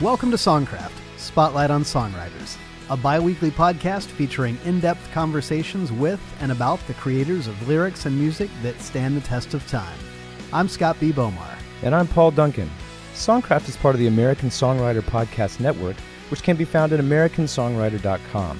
Welcome to Songcraft, Spotlight on Songwriters, a bi weekly podcast featuring in depth conversations with and about the creators of lyrics and music that stand the test of time. I'm Scott B. Bomar. And I'm Paul Duncan. Songcraft is part of the American Songwriter Podcast Network, which can be found at AmericanSongwriter.com.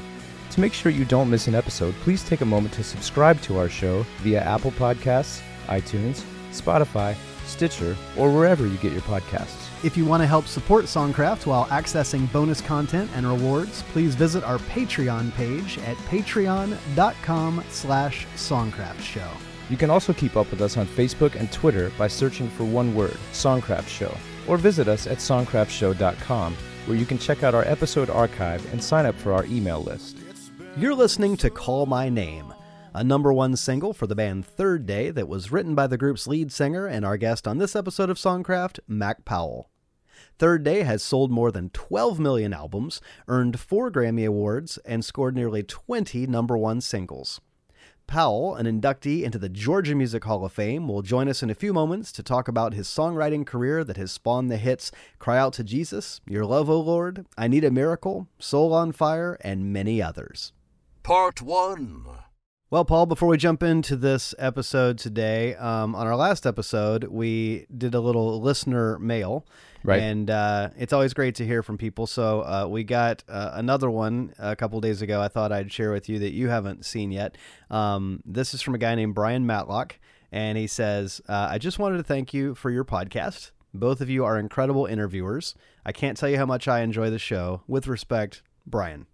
To make sure you don't miss an episode, please take a moment to subscribe to our show via Apple Podcasts, iTunes, Spotify, Stitcher, or wherever you get your podcasts. If you want to help support Songcraft while accessing bonus content and rewards, please visit our Patreon page at patreon.com slash songcraftshow. You can also keep up with us on Facebook and Twitter by searching for one word, Songcraft Show, or visit us at songcraftshow.com, where you can check out our episode archive and sign up for our email list. You're listening to Call My Name, a number one single for the band Third Day that was written by the group's lead singer and our guest on this episode of Songcraft, Mac Powell. Third Day has sold more than 12 million albums, earned four Grammy Awards, and scored nearly 20 number one singles. Powell, an inductee into the Georgia Music Hall of Fame, will join us in a few moments to talk about his songwriting career that has spawned the hits Cry Out to Jesus, Your Love, O Lord, I Need a Miracle, Soul on Fire, and many others. Part 1 well, Paul, before we jump into this episode today, um, on our last episode, we did a little listener mail. Right. And uh, it's always great to hear from people. So uh, we got uh, another one a couple days ago I thought I'd share with you that you haven't seen yet. Um, this is from a guy named Brian Matlock. And he says, uh, I just wanted to thank you for your podcast. Both of you are incredible interviewers. I can't tell you how much I enjoy the show. With respect, Brian.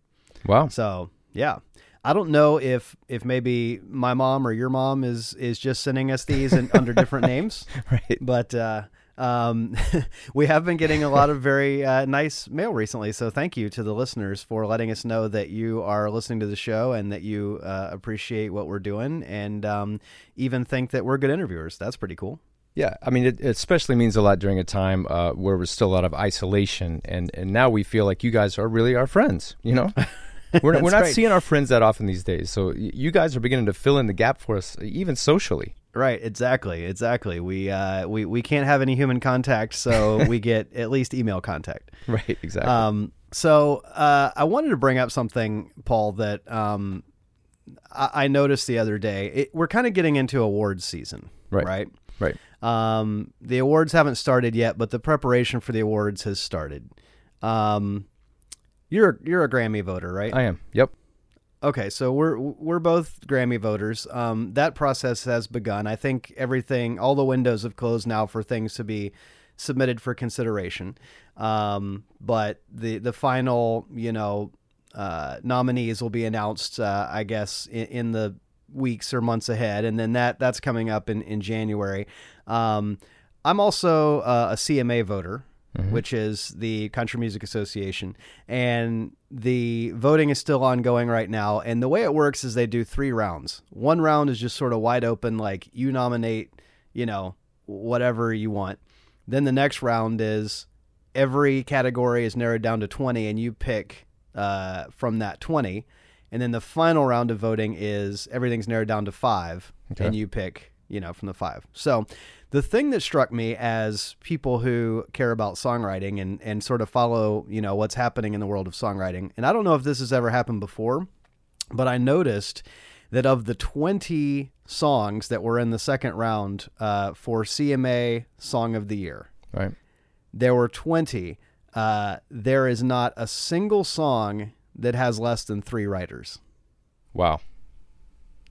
Wow. So, yeah. I don't know if if maybe my mom or your mom is is just sending us these in, under different names, right? But uh, um, we have been getting a lot of very uh, nice mail recently. So thank you to the listeners for letting us know that you are listening to the show and that you uh, appreciate what we're doing and um, even think that we're good interviewers. That's pretty cool. Yeah, I mean, it, especially means a lot during a time uh, where we're still a lot of isolation, and and now we feel like you guys are really our friends. You know. we're, we're not seeing our friends that often these days. So you guys are beginning to fill in the gap for us, even socially. Right, exactly, exactly. We uh, we we can't have any human contact, so we get at least email contact. Right, exactly. Um, so uh, I wanted to bring up something, Paul, that um, I, I noticed the other day. It, we're kind of getting into awards season, right? Right. Right. Um, the awards haven't started yet, but the preparation for the awards has started. Um, you're you're a Grammy voter, right? I am. Yep. Okay, so we're we're both Grammy voters. Um, that process has begun. I think everything, all the windows have closed now for things to be submitted for consideration. Um, but the the final, you know, uh, nominees will be announced, uh, I guess, in, in, the weeks or months ahead, and then that that's coming up in in January. Um, I'm also uh, a CMA voter mm-hmm. which is the Country Music Association. And the voting is still ongoing right now. And the way it works is they do three rounds. One round is just sort of wide open, like you nominate, you know, whatever you want. Then the next round is every category is narrowed down to 20, and you pick uh, from that 20. And then the final round of voting is everything's narrowed down to five, okay. and you pick, you know, from the five. So the thing that struck me as people who care about songwriting and, and sort of follow, you know, what's happening in the world of songwriting, and I don't know if this has ever happened before, but I noticed that of the 20 songs that were in the second round uh, for CMA Song of the Year, right, there were 20. Uh, there is not a single song that has less than three writers. Wow.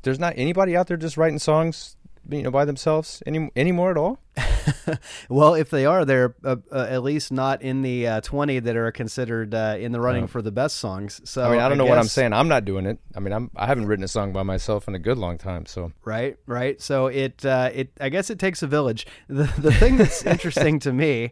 There's not anybody out there just writing songs you know by themselves any anymore at all? well, if they are, they're uh, uh, at least not in the uh, twenty that are considered uh, in the running for the best songs. So I mean, I don't I know guess, what I'm saying. I'm not doing it. I mean, I'm I haven't written a song by myself in a good long time. So right, right. So it uh, it I guess it takes a village. The the thing that's interesting to me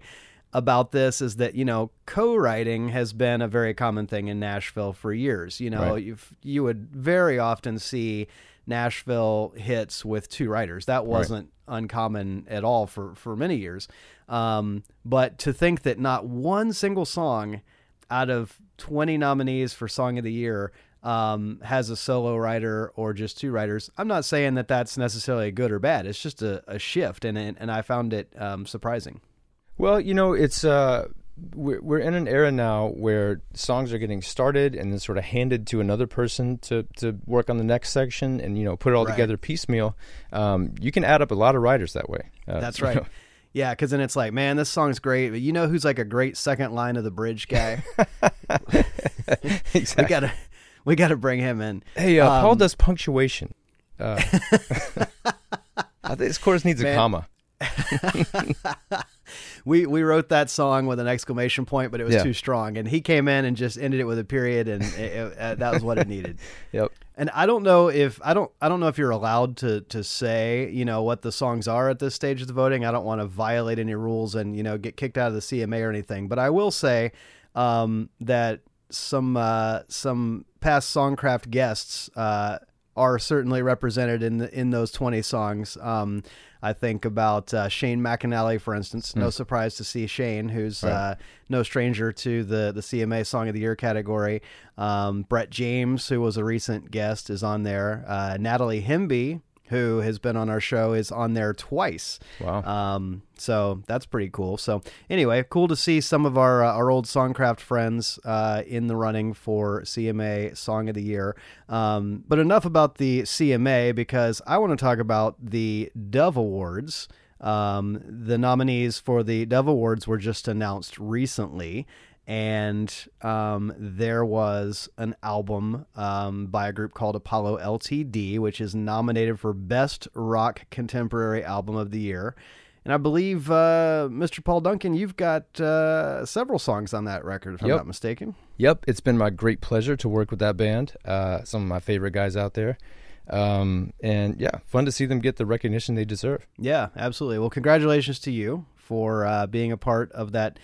about this is that you know co-writing has been a very common thing in Nashville for years. You know, right. you you would very often see Nashville hits with two writers. That wasn't right. uncommon at all for for many years. Um, but to think that not one single song out of 20 nominees for Song of the Year um, has a solo writer or just two writers. I'm not saying that that's necessarily good or bad. It's just a, a shift, and and I found it um, surprising. Well, you know, it's uh, we're, we're in an era now where songs are getting started and then sort of handed to another person to, to work on the next section and you know put it all Right. together piecemeal. Um, you can add up a lot of writers that way. Uh, That's you right. know. Yeah, because then it's like, man, this song's great, but you know who's like a great second line of the bridge guy? we gotta, we gotta bring him in. Hey, uh, Paul Um, does punctuation. Uh, this chorus needs a comma. We we wrote that song with an exclamation point, but it was Yeah. too strong, and he came in and just ended it with a period, and it, it- uh, that was what it needed. Yep. And I don't know if I don't I don't know if you're allowed to to say you know what the songs are at this stage of the voting. I don't want to violate any rules and you know get kicked out of the CMA or anything. But I will say um, that some uh, some past Songcraft guests uh, are certainly represented in the, in those 20 songs. Um, I think about uh, Shane McAnally, for instance. No surprise to see Shane, who's Right. uh, no stranger to the the CMA Song of the Year category. Um, Brett James, who was a recent guest, is on there. Uh, Natalie Hemby, who has been on our show, is on there twice. Wow. Um, so that's pretty cool. So anyway, cool to see some of our uh, our old Songcraft friends uh, in the running for CMA Song of the Year. Um, but enough about the CMA because I want to talk about the Dove Awards. Um, the nominees for the Dove Awards were just announced recently. And um, there was an album um, by a group called Apollo LTD, which is nominated for Best Rock Contemporary Album of the Year. And I believe, uh, Mr. Paul Duncan, you've got uh, several songs on that record, if I'm not mistaken. Yep, it's been my great pleasure to work with that band. Uh, some of my favorite guys out there, um, and yeah, fun to see them get the recognition they deserve. Yeah, absolutely. Well, congratulations to you for uh, being a part of that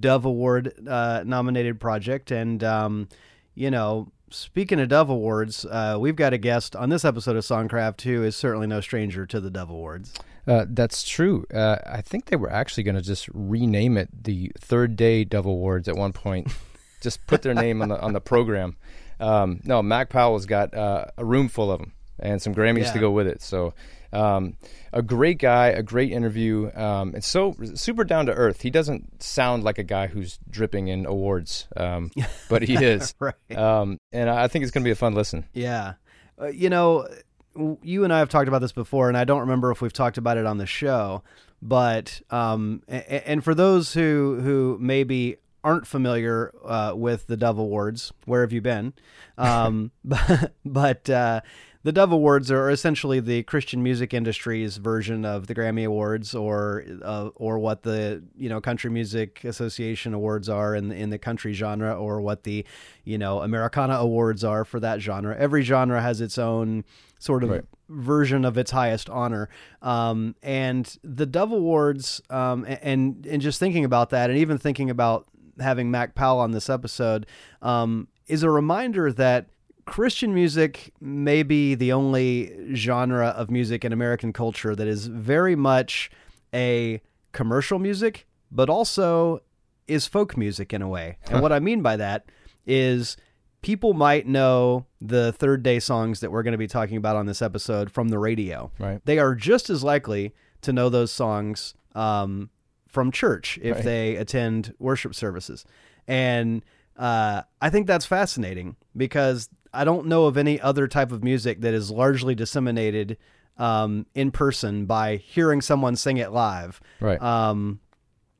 Dove Award uh, nominated project. And, um, you know, speaking of Dove Awards, uh, we've got a guest on this episode of Songcraft who is certainly no stranger to the Dove Awards. Uh, that's true. Uh, I think they were actually going to just rename it the Third Day Dove Awards at one point. just put their name on the on the program. Um, no, Mac Powell's got uh, a room full of them and some Grammys Yeah. to go with it. So, um, a great guy, a great interview, um, and so super down to earth. He doesn't sound like a guy who's dripping in awards, um, but he is. Right. Um, and I think it's going to be a fun listen. Yeah. Uh, you know, you and I have talked about this before, and I don't remember if we've talked about it on the show. But um, and for those who who maybe aren't familiar uh, with the Dove Awards, where have you been? Um, but but uh, the Dove Awards are essentially the Christian music industry's version of the Grammy Awards, or uh, or what the you know Country Music Association Awards are in the, in the country genre, or what the you know Americana Awards are for that genre. Every genre has its own sort of Right. version of its highest honor. Um, and the Dove Awards, um, and and just thinking about that, and even thinking about having Mac Powell on this episode, um, is a reminder that Christian music may be the only genre of music in American culture that is very much a commercial music, but also is folk music in a way. And what I mean by that is people might know the third day songs that we're going to be talking about on this episode from the radio. Right. They are just as likely to know those songs um, from church if Right. they attend worship services. And uh, I think that's fascinating because I don't know of any other type of music that is largely disseminated um, in person by hearing someone sing it live. Right. Um,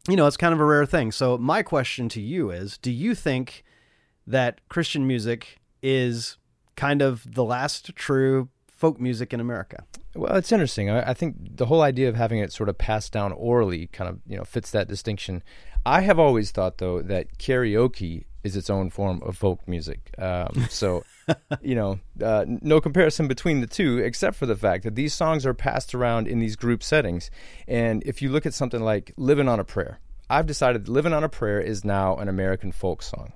you know, it's kind of a rare thing. So, my question to you is Do you think that Christian music is kind of the last true folk music in America? Well, it's interesting. I, I think the whole idea of having it sort of passed down orally kind of you know fits that distinction. I have always thought though that karaoke is its own form of folk music. Um, so, you know, uh, no comparison between the two, except for the fact that these songs are passed around in these group settings. And if you look at something like "Living on a Prayer," I've decided that "Living on a Prayer" is now an American folk song.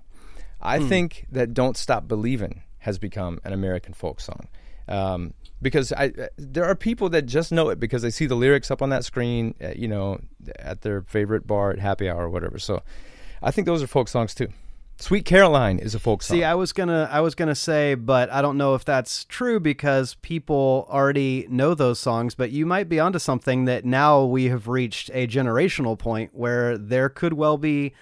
I think that "Don't Stop Believing" has become an American folk song. Um, because I, uh, there are people that just know it because they see the lyrics up on that screen, uh, you know, at their favorite bar at happy hour or whatever. So, I think those are folk songs too. "Sweet Caroline" is a folk song. See, I was gonna, I was gonna say, but I don't know if that's true because people already know those songs. But you might be onto something that now we have reached a generational point where there could well be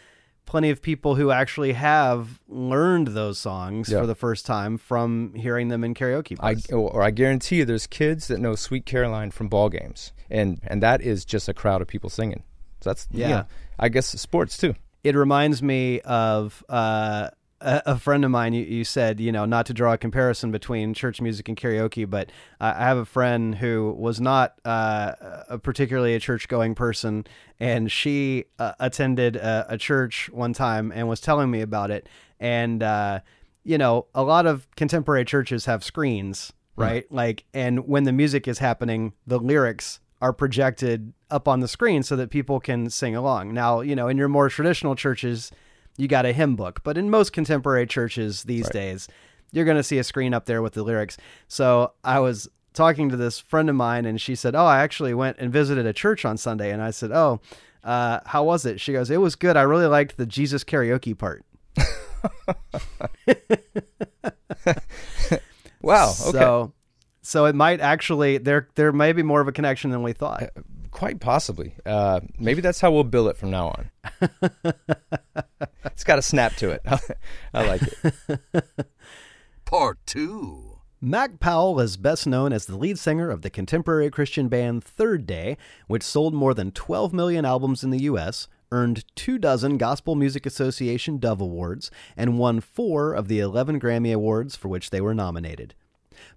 plenty of people who actually have learned those songs Yeah. for the first time from hearing them in karaoke I, or I guarantee you, there's kids that know "Sweet Caroline" from ball games, and and that is just a crowd of people singing. So that's you Yeah. know, I guess sports too. it reminds me of uh, a, a friend of mine. You, you said, you know, not to draw a comparison between church music and karaoke, but uh, I have a friend who was not uh, a particularly a church going person, and she uh, attended a, a church one time and was telling me about it. And, uh, you know, a lot of contemporary churches have screens, right? Like, and when the music is happening, the lyrics are projected up on the screen so that people can sing along. Now, you know, in your more traditional churches, you got a hymn book, but in most contemporary churches these days, you're going to see a screen up there with the lyrics. So I was talking to this friend of mine, and she said, "Oh, I actually went and visited a church on Sunday," and I said, "Oh." Uh, how was it? She goes, It was good. I really liked the Jesus karaoke part. Wow. Okay. So, so it might actually there there may be more of a connection than we thought. Quite possibly. Uh, maybe that's how we'll bill it from now on. it's got a snap to it. I like it. Part 2. Mac Powell is best known as the lead singer of the contemporary Christian band Third Day, which sold more than 12 million albums in the U.S., earned two dozen Gospel Music Association Dove Awards, and won four of the 11 Grammy Awards for which they were nominated.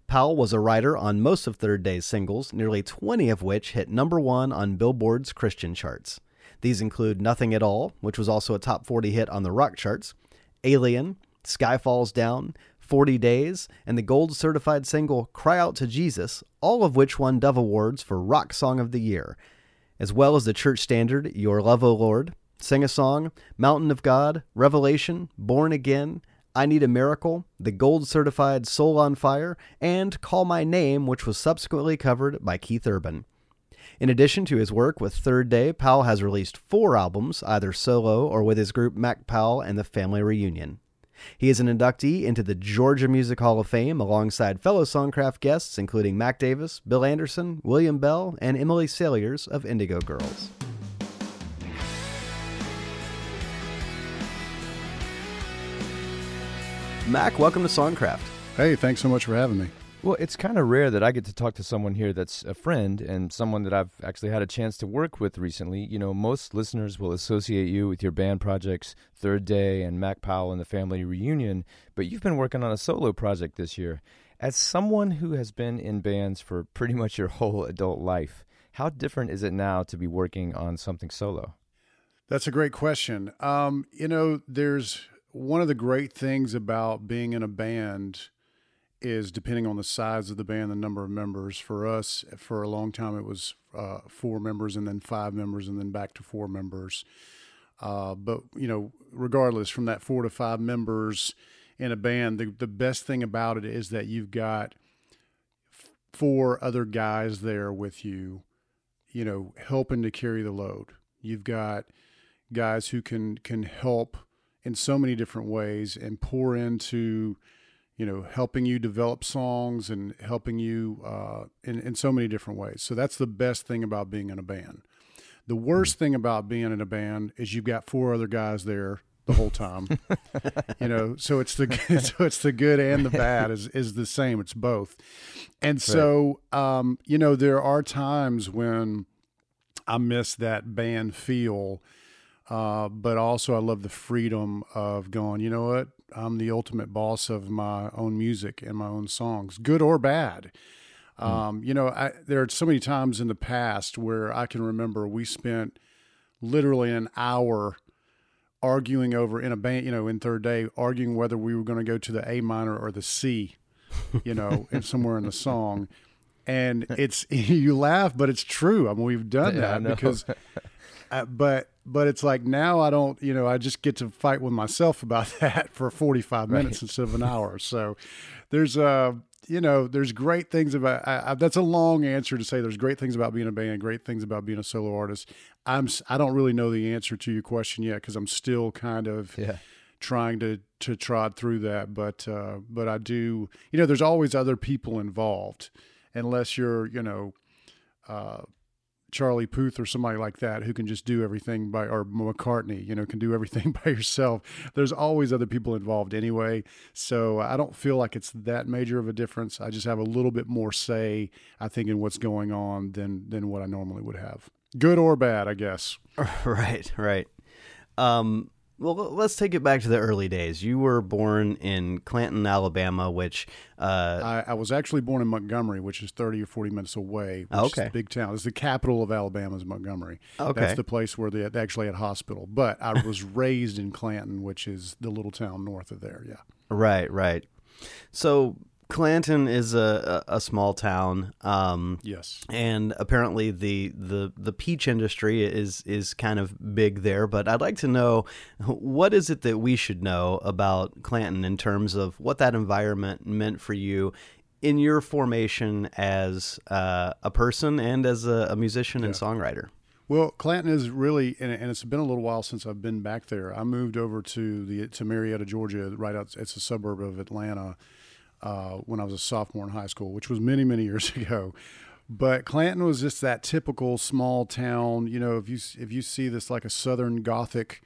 Powell was a writer on most of Third Day's singles, nearly 20 of which hit number one on Billboard's Christian charts. These include Nothing at All, which was also a top 40 hit on the rock charts, Alien, Sky Falls Down, 40 Days, and the gold certified single Cry Out to Jesus, all of which won Dove Awards for Rock Song of the Year, as well as the church standard Your Love, O Lord, Sing a Song, Mountain of God, Revelation, Born Again, I Need a Miracle, the gold certified Soul on Fire, and Call My Name, which was subsequently covered by Keith Urban. In addition to his work with Third Day, Powell has released four albums, either solo or with his group Mac Powell and the Family Reunion. He is an inductee into the Georgia Music Hall of Fame alongside fellow Songcraft guests including Mac Davis, Bill Anderson, William Bell, and Emily Saliers of Indigo Girls. Mac, welcome to Songcraft. Hey, thanks so much for having me. Well, it's kind of rare that I get to talk to someone here that's a friend and someone that I've actually had a chance to work with recently. You know, most listeners will associate you with your band projects, Third Day and Mac Powell and the Family Reunion, but you've been working on a solo project this year. As someone who has been in bands for pretty much your whole adult life, how different is it now to be working on something solo? That's a great question. Um, you know, there's one of the great things about being in a band is depending on the size of the band, the number of members. For us, for a long time, it was uh, four members and then five members and then back to four members. Uh, but you know, regardless, from that four to five members in a band, the the best thing about it is that you've got four other guys there with you, you know, helping to carry the load. You've got guys who can can help in so many different ways and pour into you know helping you develop songs and helping you uh, in, in so many different ways. So that's the best thing about being in a band. The worst thing about being in a band is you've got four other guys there the whole time. You know so it's the so it's the good and the bad is is the same. It's both. And so um you know there are times when i miss that band feel uh, but also I love the freedom of going, you know what? I'm the ultimate boss of my own music and my own songs, good or bad. Um, you know, I, there are so many times in the past where I can remember we spent literally an hour arguing over in a band, you know, in third day, arguing whether we were going to go to the A minor or the C, you know, and somewhere in the song. And it's you laugh, but it's true. I mean, we've done that because but but it's like now I don't you know I just get to fight with myself about that for 45 minutes instead of an hour. So there's uh you know there's great things about I, I, that's a long answer to say there's great things about being a band, great things about being a solo artist. I'm I don't really know the answer to your question yet because I'm still kind of Yeah. trying to to trot through that but uh but I do you know there's always other people involved unless you're you know uh Charlie Puth or somebody like that who can just do everything by, or McCartney, you know, can do everything by yourself. There's always other people involved anyway. So I don't feel like it's that major of a difference. I just have a little bit more say, I think, in what's going on than than what I normally would have. Good or bad, I guess. right, right. Um, well, let's take it back to the early days. You were born in Clanton, Alabama, which uh, I, I, was actually born in Montgomery, which is thirty or forty minutes away. Which okay, is big town. It's the capital of Alabama is Montgomery. Okay, that's the place where they, they actually had hospital. But I was raised in Clanton, which is the little town north of there. Yeah. Right, right. So Clanton is a, a, small town. Um, yes, and apparently the, the the peach industry is is kind of big there. But I'd like to know what is it that we should know about Clanton in terms of what that environment meant for you in your formation as uh, a person and as a, a musician yeah. and songwriter. Well, Clanton is really, and, it's been a little while since I've been back there. I moved over to the to Marietta, Georgia, right out. It's a suburb of Atlanta uh, when I was a sophomore in high school, which was many, many years ago. But Clanton was just that typical small town. You know, if you if you see this like a Southern Gothic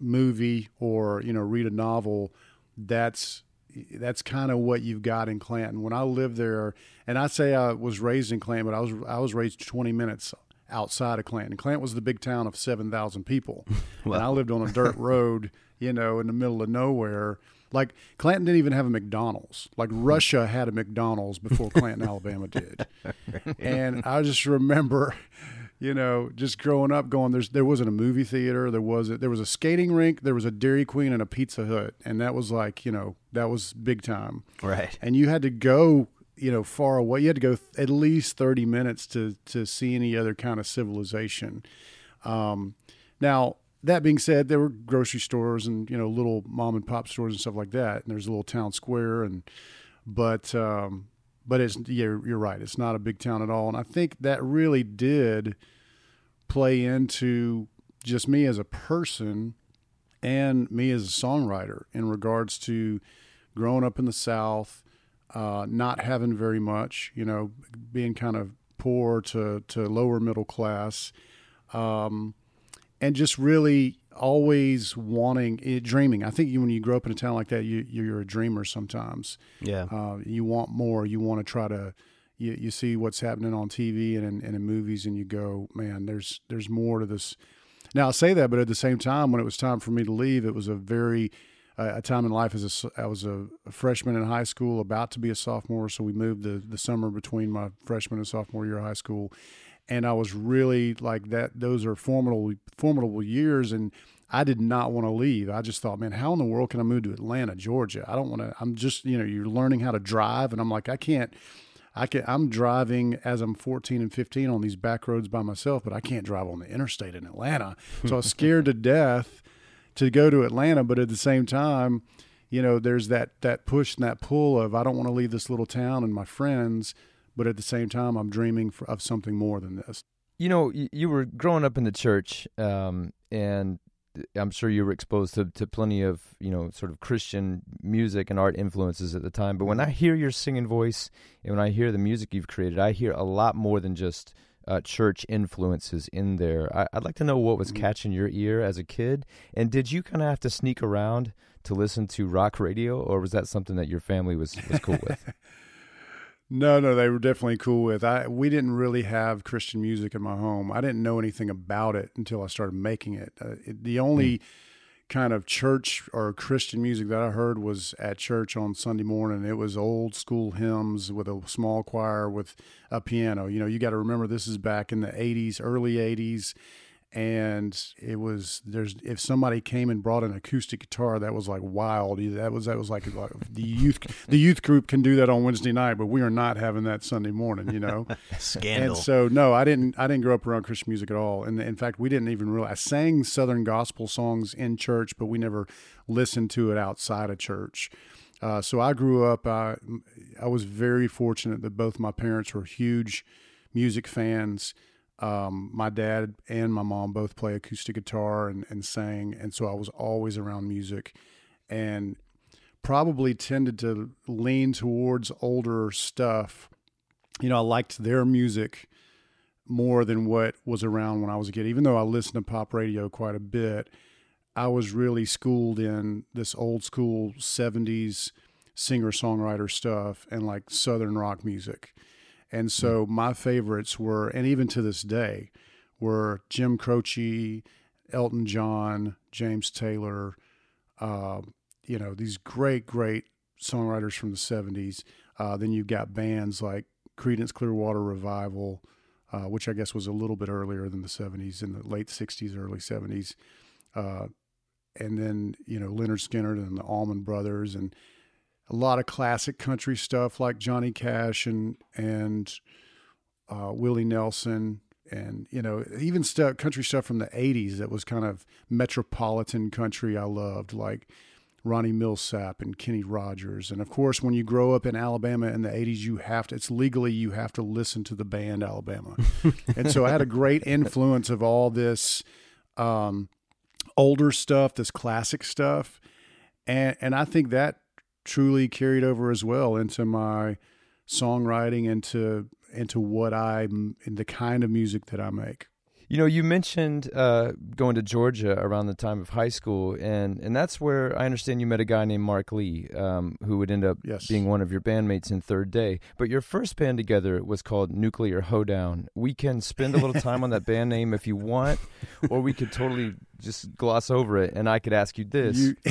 movie or you know read a novel, that's that's kind of what you've got in Clanton. When I lived there, and I say I was raised in Clanton, but I was I was raised 20 minutes outside of Clanton. Clanton was the big town of 7,000 people, well. and I lived on a dirt road, you know, in the middle of nowhere like Clanton didn't even have a McDonald's. Like Russia had a McDonald's before Clanton, Alabama did. And I just remember, you know, just growing up going there's there wasn't a movie theater, there wasn't there was a skating rink, there was a Dairy Queen and a Pizza Hut, and that was like, you know, that was big time. Right. And you had to go you know far away you had to go at least 30 minutes to to see any other kind of civilization um, now that being said, there were grocery stores and you know little mom and pop stores and stuff like that. And there's a little town square, and but um, but it's yeah, you're right. It's not a big town at all, and I think that really did play into just me as a person and me as a songwriter in regards to growing up in the South, uh, not having very much, you know, being kind of poor to to lower middle class. Um, and just really always wanting it, eh, dreaming. I think you, when you grow up in a town like that, you you're a dreamer sometimes. Yeah, uh, you want more. You want to try to. You, you see what's happening on TV and in, and in movies, and you go, man, there's there's more to this. Now I say that, but at the same time, when it was time for me to leave, it was a very uh, a time in life as a, I was a, a, freshman in high school, about to be a sophomore. So we moved the the summer between my freshman and sophomore year of high school, and I was really like that. Those are formidable, formidable years, and I did not want to leave. I just thought, man, how in the world can I move to Atlanta, Georgia? I don't want to. I'm just, you know, you're learning how to drive, and I'm like, I can't. I can. I'm driving as I'm 14 and 15 on these back roads by myself, but I can't drive on the interstate in Atlanta. So I was scared to death to go to Atlanta, but at the same time, you know, there's that that push and that pull of I don't want to leave this little town and my friends but at the same time, I'm dreaming for, of something more than this. You know, you were growing up in the church, um, and I'm sure you were exposed to, to plenty of, you know, sort of Christian music and art influences at the time. But when I hear your singing voice and when I hear the music you've created, I hear a lot more than just uh, church influences in there. I, would like to know what was mm-hmm. catching your ear as a kid. And did you kind of have to sneak around to listen to rock radio, or was that something that your family was, was cool with? No, no, they were definitely cool with. I we didn't really have Christian music in my home. I didn't know anything about it until I started making it. Uh, it the only mm. kind of church or Christian music that I heard was at church on Sunday morning. It was old school hymns with a small choir with a piano. You know, you got to remember this is back in the 80s, early 80s and it was there's if somebody came and brought an acoustic guitar that was like wild that was that was like, like the youth the youth group can do that on Wednesday night but we are not having that Sunday morning you know? Scandal. and so no I didn't I didn't grow up around Christian music at all. And in fact we didn't even realize I sang Southern gospel songs in church but we never listened to it outside of church. Uh, so I grew up I I was very fortunate that both my parents were huge music fans um, my dad and my mom both play acoustic guitar and, and sang, and so I was always around music, and probably tended to lean towards older stuff. You know, I liked their music more than what was around when I was a kid. Even though I listened to pop radio quite a bit, I was really schooled in this old school 70s singer songwriter stuff and like southern rock music. And so my favorites were, and even to this day, were Jim Croce, Elton John, James Taylor, uh, you know, these great, great songwriters from the 70s. Uh, then you've got bands like Creedence Clearwater Revival, uh, which I guess was a little bit earlier than the 70s, in the late 60s, early 70s. Uh, and then, you know, Lynyrd Skynyrd and the Allman Brothers and a lot of classic country stuff like Johnny Cash and, and uh, Willie Nelson and you know even stuff country stuff from the 80s that was kind of metropolitan country i loved like ronnie milsap and kenny rogers. And of course when you grow up in alabama in the 80s you have to it's legally you have to listen to the band alabama. And so i had a great influence of all this um, older stuff this classic stuff. And and i think that truly carried over as well into my songwriting into into what I'm in the kind of music that I make. You know, you mentioned uh, going to Georgia around the time of high school, and, and that's where I understand you met a guy named Mark Lee, um, who would end up yes. being one of your bandmates in Third Day. But your first band together was called Nuclear Hoedown. We can spend a little time on that band name if you want, or we could totally just gloss over it, and I could ask you this. You...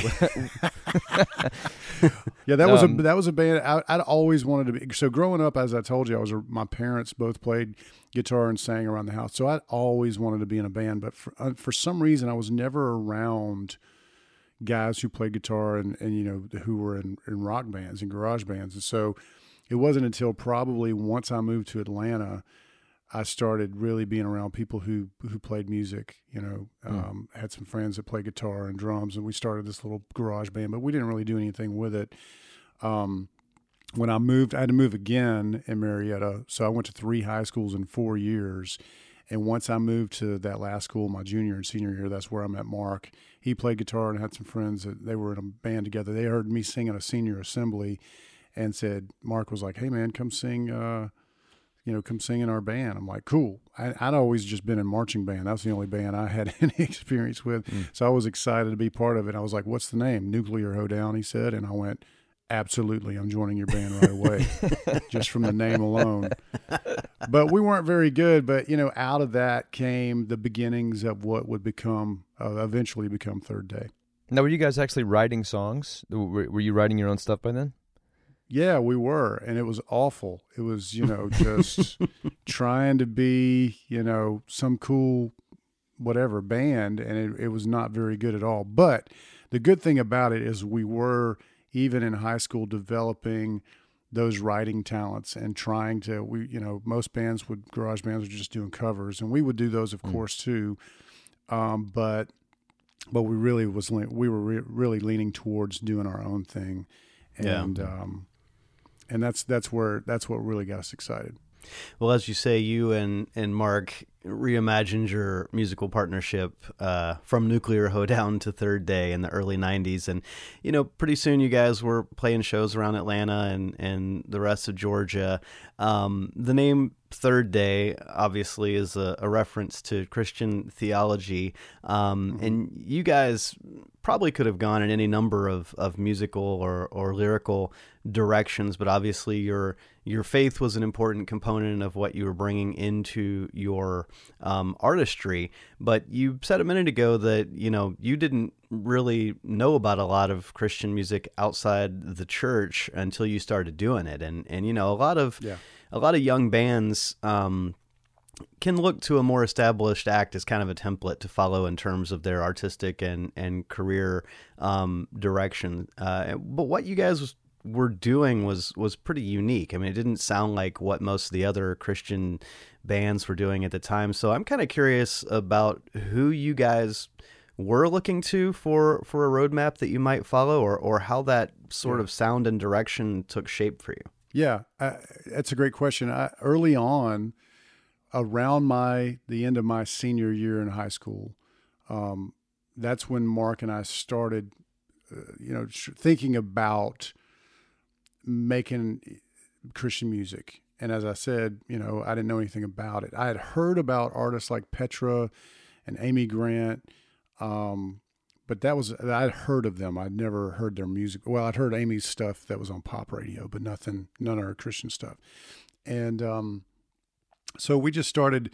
yeah, that was um, a that was a band I, would always wanted to be. So growing up, as I told you, I was a, my parents both played guitar and sang around the house, so I always wanted to be in a band. But for uh, for some reason, I was never around guys who played guitar and, and you know who were in, in rock bands and garage bands, and so it wasn't until probably once I moved to Atlanta I started really being around people who who played music. You know, hmm. um, had some friends that played guitar and drums, and we started this little garage band. But we didn't really do anything with it. Um, when I moved, I had to move again in Marietta, so I went to three high schools in four years. And once I moved to that last school, my junior and senior year, that's where I met Mark. He played guitar and had some friends that they were in a band together. They heard me sing at a senior assembly, and said Mark was like, "Hey man, come sing." Uh, you know, come sing in our band. I'm like, cool. I, would always just been in marching band. That was the only band I had any experience with. Mm. So I was excited to be part of it. I was like, what's the name? Nuclear Hoedown, he said. And I went, absolutely, I'm joining your band right away, just from the name alone. But we weren't very good. But, you know, out of that came the beginnings of what would become, uh, eventually become Third Day. Now, were you guys actually writing songs? Were, were you writing your own stuff by then? Yeah, we were, and it was awful. It was, you know, just trying to be, you know, some cool whatever band, and it, it was not very good at all. But the good thing about it is we were even in high school developing those writing talents and trying to we you know most bands would garage bands were just doing covers and we would do those of mm. course too um, but but we really was we were re- really leaning towards doing our own thing and yeah. um, and that's that's where that's what really got us excited. Well, as you say, you and and Mark reimagined your musical partnership uh, from Nuclear Hoedown to Third Day in the early '90s, and you know, pretty soon you guys were playing shows around Atlanta and and the rest of Georgia. Um, the name Third Day obviously is a, a reference to Christian theology, um, mm-hmm. and you guys probably could have gone in any number of, of musical or, or lyrical directions, but obviously your your faith was an important component of what you were bringing into your um, artistry. But you said a minute ago that you know you didn't really know about a lot of Christian music outside the church until you started doing it, and and you know a lot of yeah. a lot of young bands. Um, can look to a more established act as kind of a template to follow in terms of their artistic and and career um, direction. Uh, but what you guys were doing was was pretty unique. I mean, it didn't sound like what most of the other Christian bands were doing at the time. So I'm kind of curious about who you guys were looking to for for a roadmap that you might follow, or or how that sort yeah. of sound and direction took shape for you. Yeah, uh, that's a great question. I, early on, around my the end of my senior year in high school, um, that's when Mark and I started, uh, you know, thinking about making Christian music. And as I said, you know, I didn't know anything about it. I had heard about artists like Petra and Amy Grant, um, but that was I'd heard of them. I'd never heard their music. Well, I'd heard Amy's stuff that was on pop radio, but nothing, none of her Christian stuff. And um, so we just started.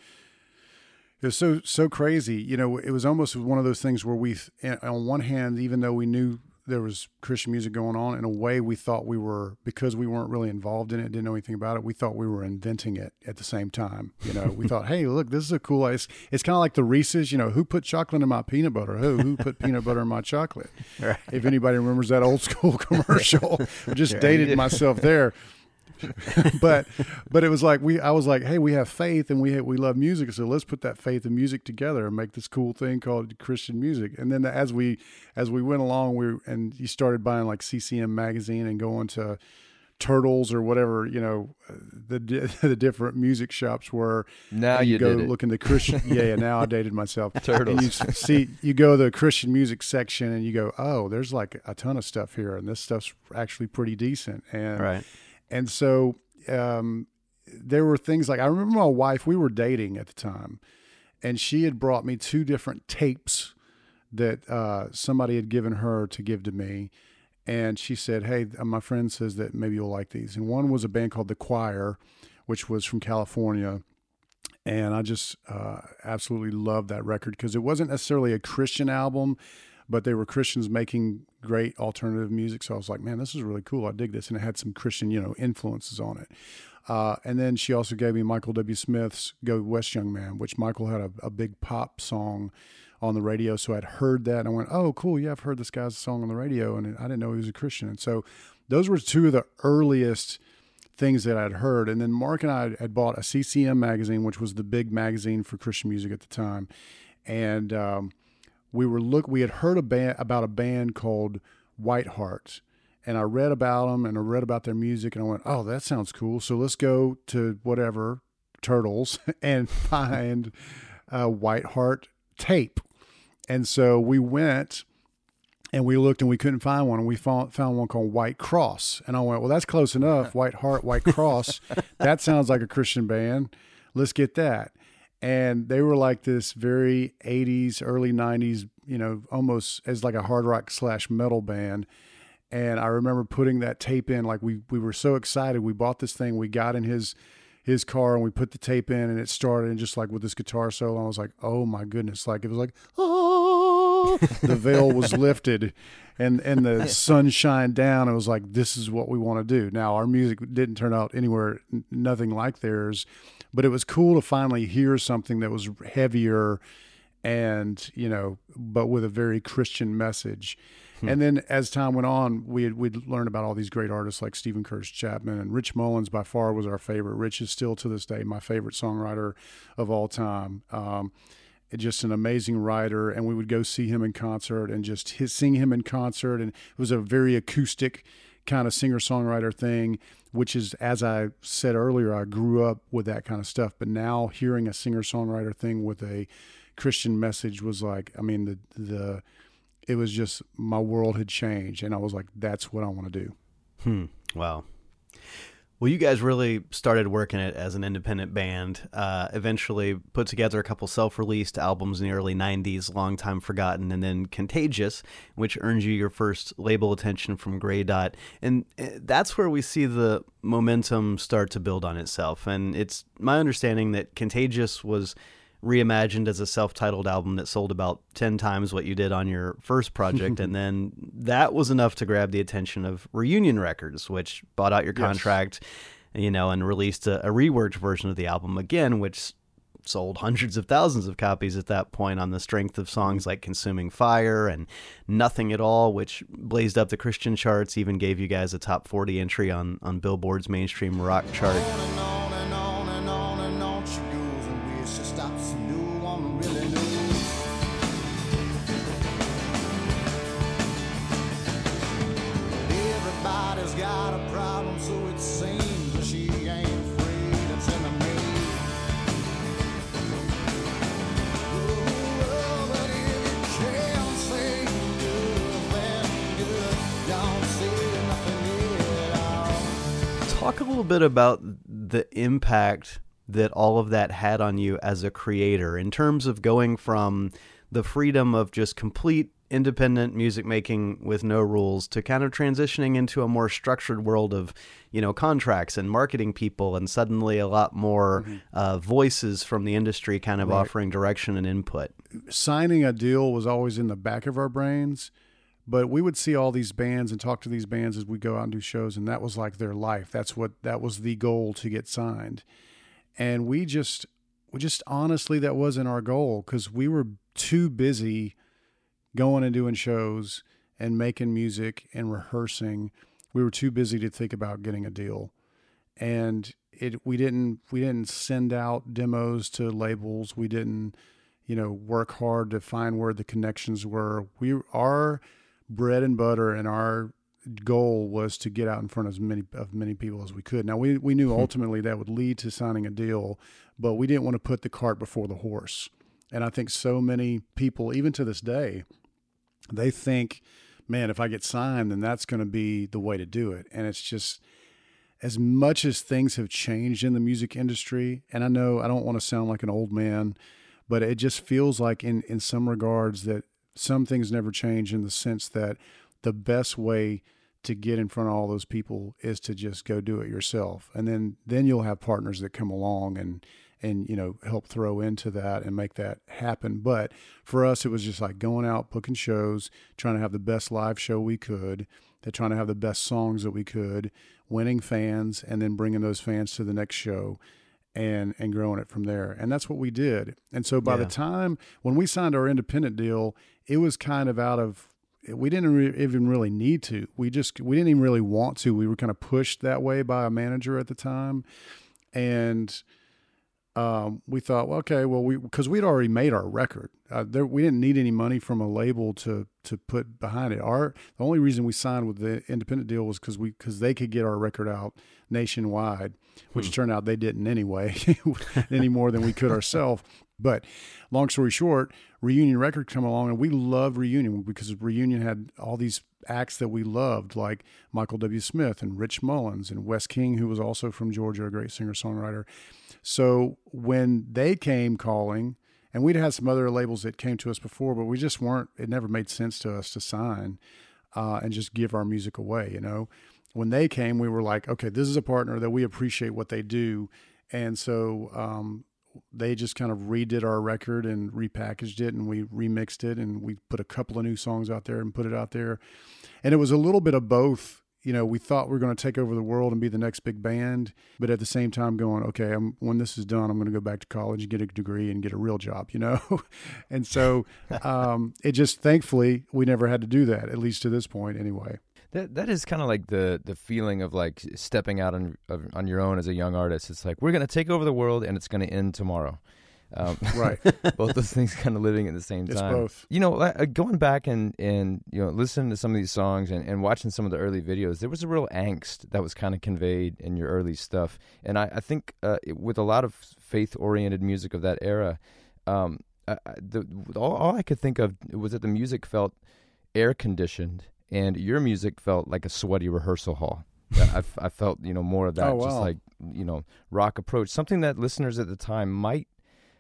It was so so crazy, you know. It was almost one of those things where we, on one hand, even though we knew there was Christian music going on. In a way, we thought we were because we weren't really involved in it, didn't know anything about it. We thought we were inventing it at the same time. You know, we thought, hey, look, this is a cool. It's it's kind of like the Reese's. You know, who put chocolate in my peanut butter? Who who put peanut butter in my chocolate? Right. If anybody remembers that old school commercial, just dated myself there. but but it was like we I was like, hey, we have faith and we we love music, so let's put that faith and music together and make this cool thing called Christian music. And then as we as we went along, we and you started buying like CCM magazine and going to turtles or whatever you know the the different music shops were. Now you, you go look in the christian yeah, yeah now i dated myself. Turtles. and you see you go to the christian music section and you go oh there's like a ton of stuff here and this stuff's actually pretty decent. And right and so um, there were things like I remember my wife, we were dating at the time, and she had brought me two different tapes that uh, somebody had given her to give to me. And she said, Hey, my friend says that maybe you'll like these. And one was a band called The Choir, which was from California. And I just uh, absolutely loved that record because it wasn't necessarily a Christian album, but they were Christians making great alternative music. So I was like, man, this is really cool. I dig this. And it had some Christian, you know, influences on it. Uh, and then she also gave me Michael W. Smith's Go West Young Man, which Michael had a, a big pop song on the radio. So I'd heard that and I went, oh, cool. Yeah, I've heard this guy's song on the radio. And I didn't know he was a Christian. And so those were two of the earliest things that I'd heard. And then Mark and I had bought a CCM magazine, which was the big magazine for Christian music at the time. And um, we were look we had heard a band about a band called Whiteheart and I read about them and I read about their music and I went, "Oh, that sounds cool. So let's go to whatever Turtles and find a White Heart tape." And so we went and we looked and we couldn't find one and we found, found one called White Cross and i went well that's close enough white heart white cross that sounds like a christian band let's get that and they were like this very 80s early 90s you know almost as like a hard rock slash metal band. And i remember putting that tape in like we we were so excited. We bought this thing we got in his his car and we put the tape in and it started and just like with this guitar solo i was like oh my goodness. Like it was like oh the veil was lifted and and the sun shined down. It was like this is what we want to do. Now our music didn't turn out anywhere nothing like theirs but it was cool to finally hear something that was heavier and you know but with a very christian message. Hmm. and then as time went on we we'd learn about all these great artists like Steven Curtis Chapman and Rich Mullins by far was our favorite. Rich is still to this day my favorite songwriter of all time. Um, just an amazing writer and we would go see him in concert and just his, sing him in concert and it was a very acoustic kind of singer songwriter thing which is as I said earlier, I grew up with that kind of stuff. But now hearing a singer songwriter thing with a Christian message was like, I mean, the the it was just my world had changed, and I was like, that's what I want to do. Hmm. Wow. Well, you guys really started working it as an independent band. Uh, eventually, put together a couple self-released albums in the early '90s, "Long Time Forgotten," and then "Contagious," which earned you your first label attention from Gray Dot. And uh, that's where we see the momentum start to build on itself. And it's my understanding that "Contagious" was reimagined as a self-titled album that sold about 10 times what you did on your first project and then that was enough to grab the attention of reunion records which bought out your contract yes. you know and released a, a reworked version of the album again which sold hundreds of thousands of copies at that point on the strength of songs like consuming fire and nothing at all which blazed up the christian charts even gave you guys a top 40 entry on on billboard's mainstream rock chart bit about the impact that all of that had on you as a creator in terms of going from the freedom of just complete independent music making with no rules to kind of transitioning into a more structured world of you know contracts and marketing people and suddenly a lot more mm-hmm. uh, voices from the industry kind of right. offering direction and input signing a deal was always in the back of our brains but we would see all these bands and talk to these bands as we go out and do shows and that was like their life that's what that was the goal to get signed and we just we just honestly that wasn't our goal because we were too busy going and doing shows and making music and rehearsing. We were too busy to think about getting a deal. And it we didn't we didn't send out demos to labels. We didn't, you know, work hard to find where the connections were. We our bread and butter and our goal was to get out in front of as many of many people as we could. Now we we knew hmm. ultimately that would lead to signing a deal, but we didn't want to put the cart before the horse. And I think so many people, even to this day, they think, man, if I get signed, then that's going to be the way to do it. And it's just as much as things have changed in the music industry, and I know I don't want to sound like an old man, but it just feels like in in some regards that some things never change in the sense that the best way to get in front of all those people is to just go do it yourself. And then then you'll have partners that come along and and you know help throw into that and make that happen. But for us it was just like going out booking shows trying to have the best live show we could that trying to have the best songs that we could winning fans and then bringing those fans to the next show and and growing it from there. And that's what we did. And so by yeah. the time when we signed our independent deal it was kind of out of we didn't re- even really need to we just we didn't even really want to we were kind of pushed that way by a manager at the time and um, we thought, well, okay, well, we because we'd already made our record. Uh, there, we didn't need any money from a label to to put behind it. Our the only reason we signed with the independent deal was because we because they could get our record out nationwide, which hmm. turned out they didn't anyway, any more than we could ourselves. But long story short, Reunion Records come along, and we love Reunion because Reunion had all these acts that we loved, like Michael W. Smith and Rich Mullins and Wes King, who was also from Georgia, a great singer songwriter. So when they came calling, and we'd had some other labels that came to us before, but we just weren't. It never made sense to us to sign uh, and just give our music away. You know, when they came, we were like, okay, this is a partner that we appreciate what they do, and so um, they just kind of redid our record and repackaged it, and we remixed it, and we put a couple of new songs out there and put it out there, and it was a little bit of both you know, we thought we are going to take over the world and be the next big band, but at the same time going, okay, I'm, when this is done, I'm going to go back to college and get a degree and get a real job, you know? and so um, it just, thankfully, we never had to do that, at least to this point anyway. That that is kind of like the the feeling of like stepping out on on your own as a young artist. It's like we're going to take over the world and it's going to end tomorrow. Um, right. both those things kind of living at the same time. It's both. You know, uh, going back and, and you know listening to some of these songs and, and watching some of the early videos, there was a real angst that was kind of conveyed in your early stuff. And I, I think uh, with a lot of faith oriented music of that era, um, I, the, all, all I could think of was that the music felt air conditioned and your music felt like a sweaty rehearsal hall. I, I felt you know more of that, oh, wow. just like you know rock approach, something that listeners at the time might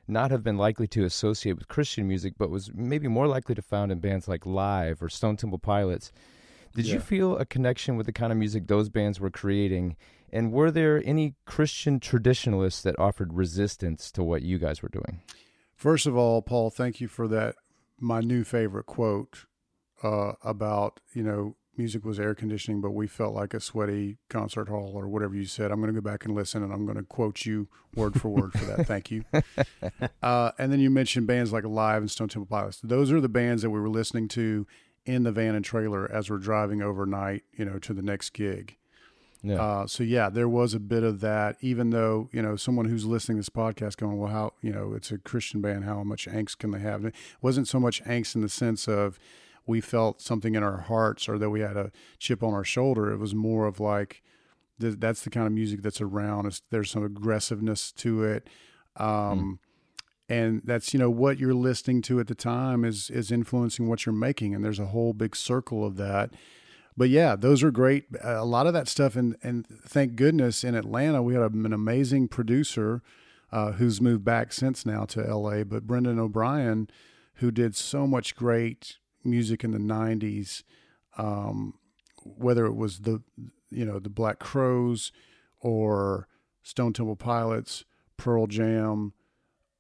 not have been likely to associate with Christian music, but was maybe more likely to found in bands like Live or Stone Temple Pilots. Did yeah. you feel a connection with the kind of music those bands were creating? And were there any Christian traditionalists that offered resistance to what you guys were doing? First of all, Paul, thank you for that. My new favorite quote uh, about, you know, music was air conditioning, but we felt like a sweaty concert hall or whatever you said. I'm going to go back and listen, and I'm going to quote you word for word for that. Thank you. Uh, and then you mentioned bands like Live and Stone Temple Pilots. Those are the bands that we were listening to in the van and trailer as we're driving overnight, you know, to the next gig. Yeah. Uh, so yeah, there was a bit of that. Even though you know someone who's listening to this podcast going, well, how you know it's a Christian band, how much angst can they have? It wasn't so much angst in the sense of we felt something in our hearts or that we had a chip on our shoulder. It was more of like, th- that's the kind of music that's around. It's, there's some aggressiveness to it. Um, mm. And that's, you know, what you're listening to at the time is, is influencing what you're making. And there's a whole big circle of that. but yeah, those are great. A lot of that stuff, and and thank goodness in Atlanta we had an amazing producer uh, who's moved back since now to L.A. But Brendan O'Brien, who did so much great music in the '90s, um, whether it was the you know the Black Crowes or Stone Temple Pilots, Pearl Jam.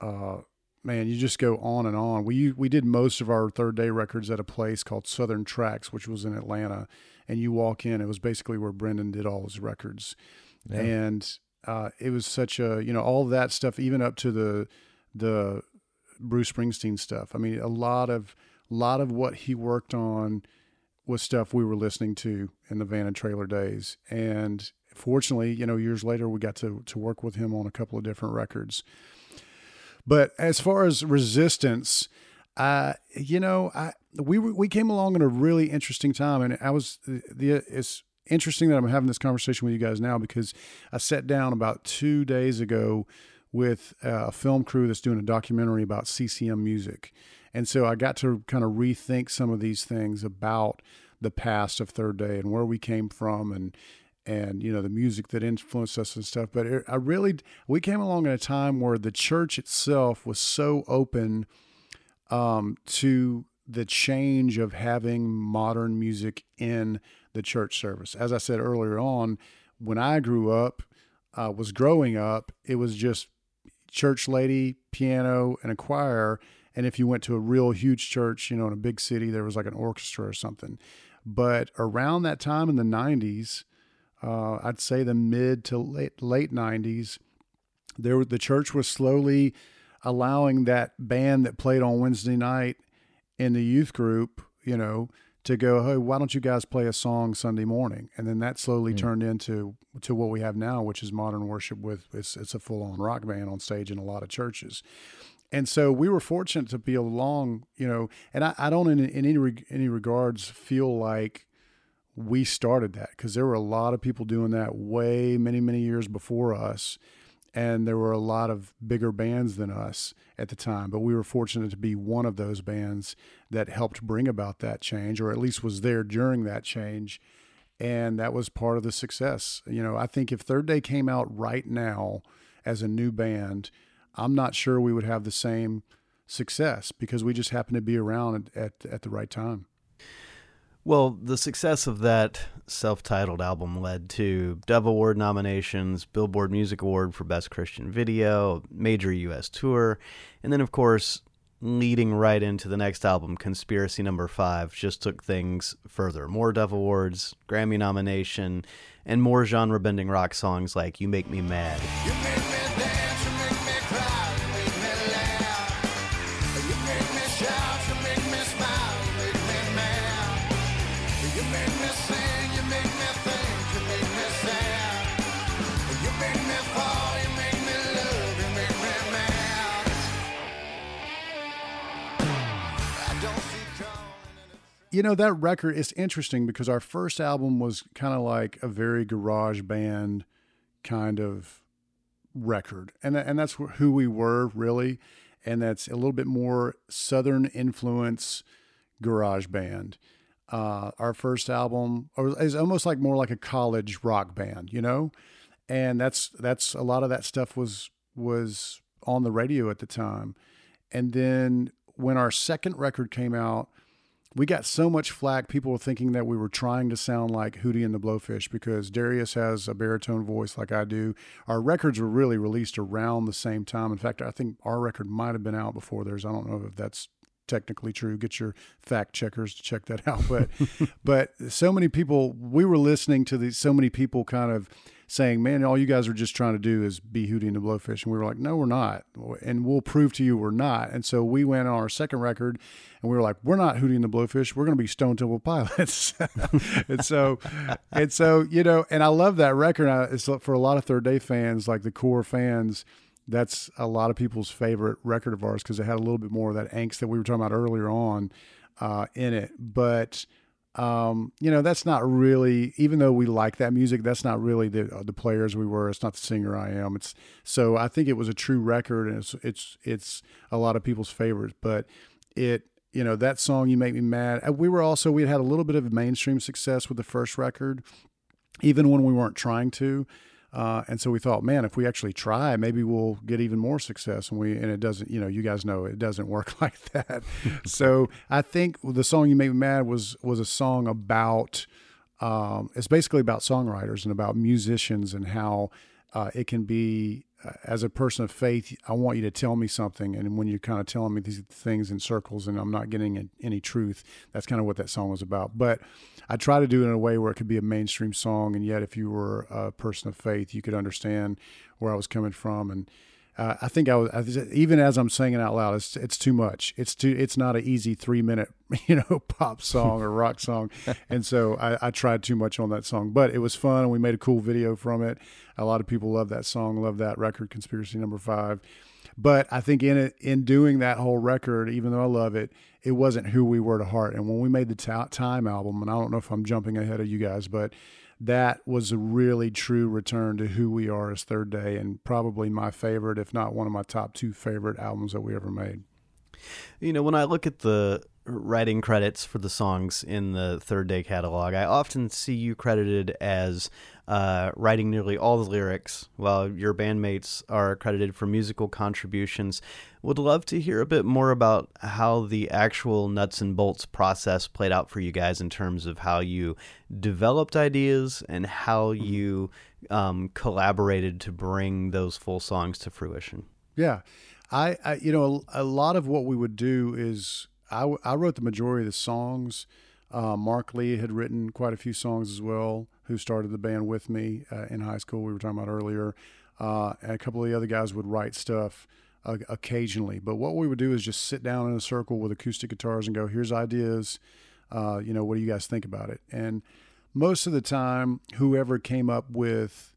Uh, man, you just go on and on. We we did most of our third day records at a place called Southern Tracks, which was in Atlanta. And you walk in, it was basically where Brendan did all his records, yeah. and uh, it was such a you know all that stuff, even up to the the Bruce Springsteen stuff. I mean, a lot of lot of what he worked on was stuff we were listening to in the van and trailer days, and fortunately, you know, years later we got to to work with him on a couple of different records. But as far as resistance, uh, you know, I we we came along in a really interesting time, and I was the it's interesting that I'm having this conversation with you guys now because I sat down about two days ago with a film crew that's doing a documentary about CCM music, and so I got to kind of rethink some of these things about the past of Third Day and where we came from, and and you know the music that influenced us and stuff. But it, i really we came along at a time where the church itself was so open um, to the change of having modern music in the church service. As i said earlier on when i grew up uh, was growing up it was just church lady piano and a choir and if you went to a real huge church you know in a big city there was like an orchestra or something but around that time in the 90s uh, I'd say the mid to late late '90s, there the church was slowly allowing that band that played on Wednesday night in the youth group, you know, to go, hey, why don't you guys play a song Sunday morning? And then that slowly mm. turned into to what we have now, which is modern worship with it's it's a full on rock band on stage in a lot of churches. And so we were fortunate to be along, you know, and I, I don't in, in any any regards feel like we started that because there were a lot of people doing that way many many years before us and there were a lot of bigger bands than us at the time but we were fortunate to be one of those bands that helped bring about that change or at least was there during that change and that was part of the success. You know i think if third day came out right now as a new band i'm not sure we would have the same success because we just happened to be around at, at, at the right time well, the success of that self titled album led to Dove Award nominations, Billboard Music Award for Best Christian Video, major US tour, and then, of course, leading right into the next album, Conspiracy Number Five, just took things further. More Dove Awards, Grammy nomination, and more genre bending rock songs like You Make Me Mad. You know that record is interesting because our first album was kind of like a very garage band kind of record. And and that's who we were really. And that's a little bit more southern influence garage band. Uh, our first album is almost like more like a college rock band you know? And that's that's a lot of that stuff was was on the radio at the time. And then when our second record came out we got so much flack. People were thinking that we were trying to sound like Hootie and the Blowfish because Darius has a baritone voice like I do. Our records were really released around the same time. In fact, I think our record might have been out before theirs. I don't know if that's technically true. Get your fact checkers to check that out. But but so many people we were listening to these so many people kind of saying, "Man, all you guys are just trying to do is be Hootie and the Blowfish," and we were like, "No, we're not, and we'll prove to you we're not." And so we went on our second record, and we were like, "We're not Hootie and the Blowfish. We're going to be Stone Temple Pilots." and so, and so you know, and I love that record. It's for a lot of Third Day fans, like the core fans that's a lot of people's favorite record of ours because it had a little bit more of that angst that we were talking about earlier on uh, in it. But um, you know, that's not really, even though we like that music, that's not really the uh, the players we were. It's not the singer I am. It's so I think it was a true record, and it's it's it's a lot of people's favorites. But it you know that song "You Make Me Mad." Uh, we were also we had a little bit of mainstream success with the first record, even when we weren't trying to. Uh, and so we thought, man, if we actually try, maybe we'll get even more success. And we and it doesn't, you know, you guys know it doesn't work like that. so I think the song "You Make Me Mad" was was a song about. Um, it's basically about songwriters and about musicians and how uh, it can be uh, as a person of faith, I want you to tell me something. And when you're kind of telling me these things in circles and I'm not getting any truth, that's kind of what that song was about. But I try to do it in a way where it could be a mainstream song. And yet, if you were a person of faith, you could understand where I was coming from. And uh, I think I was—I even as I'm saying it out loud, it's it's too much. It's too it's not an easy three minute you know pop song or rock song, and so I, I, tried too much on that song. But it was fun, and we made a cool video from it. A lot of people love that song, love that record, Conspiracy Number Five. But I think in it in doing that whole record, even though I love it, it wasn't who we were to heart. And when we made the Time album, and I don't know if I'm jumping ahead of you guys, but that was a really true return to who we are as Third Day, and probably my favorite, if not one of my top two favorite albums that we ever made. You know, when I look at the writing credits for the songs in the Third Day catalog, I often see you credited as uh, writing nearly all the lyrics, while your bandmates are credited for musical contributions. Would love to hear a bit more about how the actual nuts and bolts process played out for you guys in terms of how you developed ideas and how mm-hmm. you um, collaborated to bring those full songs to fruition. Yeah. I, I you know, a, a, lot of what we would do is I, I wrote the majority of the songs. Uh, Mark Lee had written quite a few songs as well who started the band with me uh, in high school. We were talking about earlier, uh, and a couple of the other guys would write stuff uh, occasionally. But what we would do is just sit down in a circle with acoustic guitars and go, "Here's ideas. Uh, you know, what do you guys think about it?" And most of the time, whoever came up with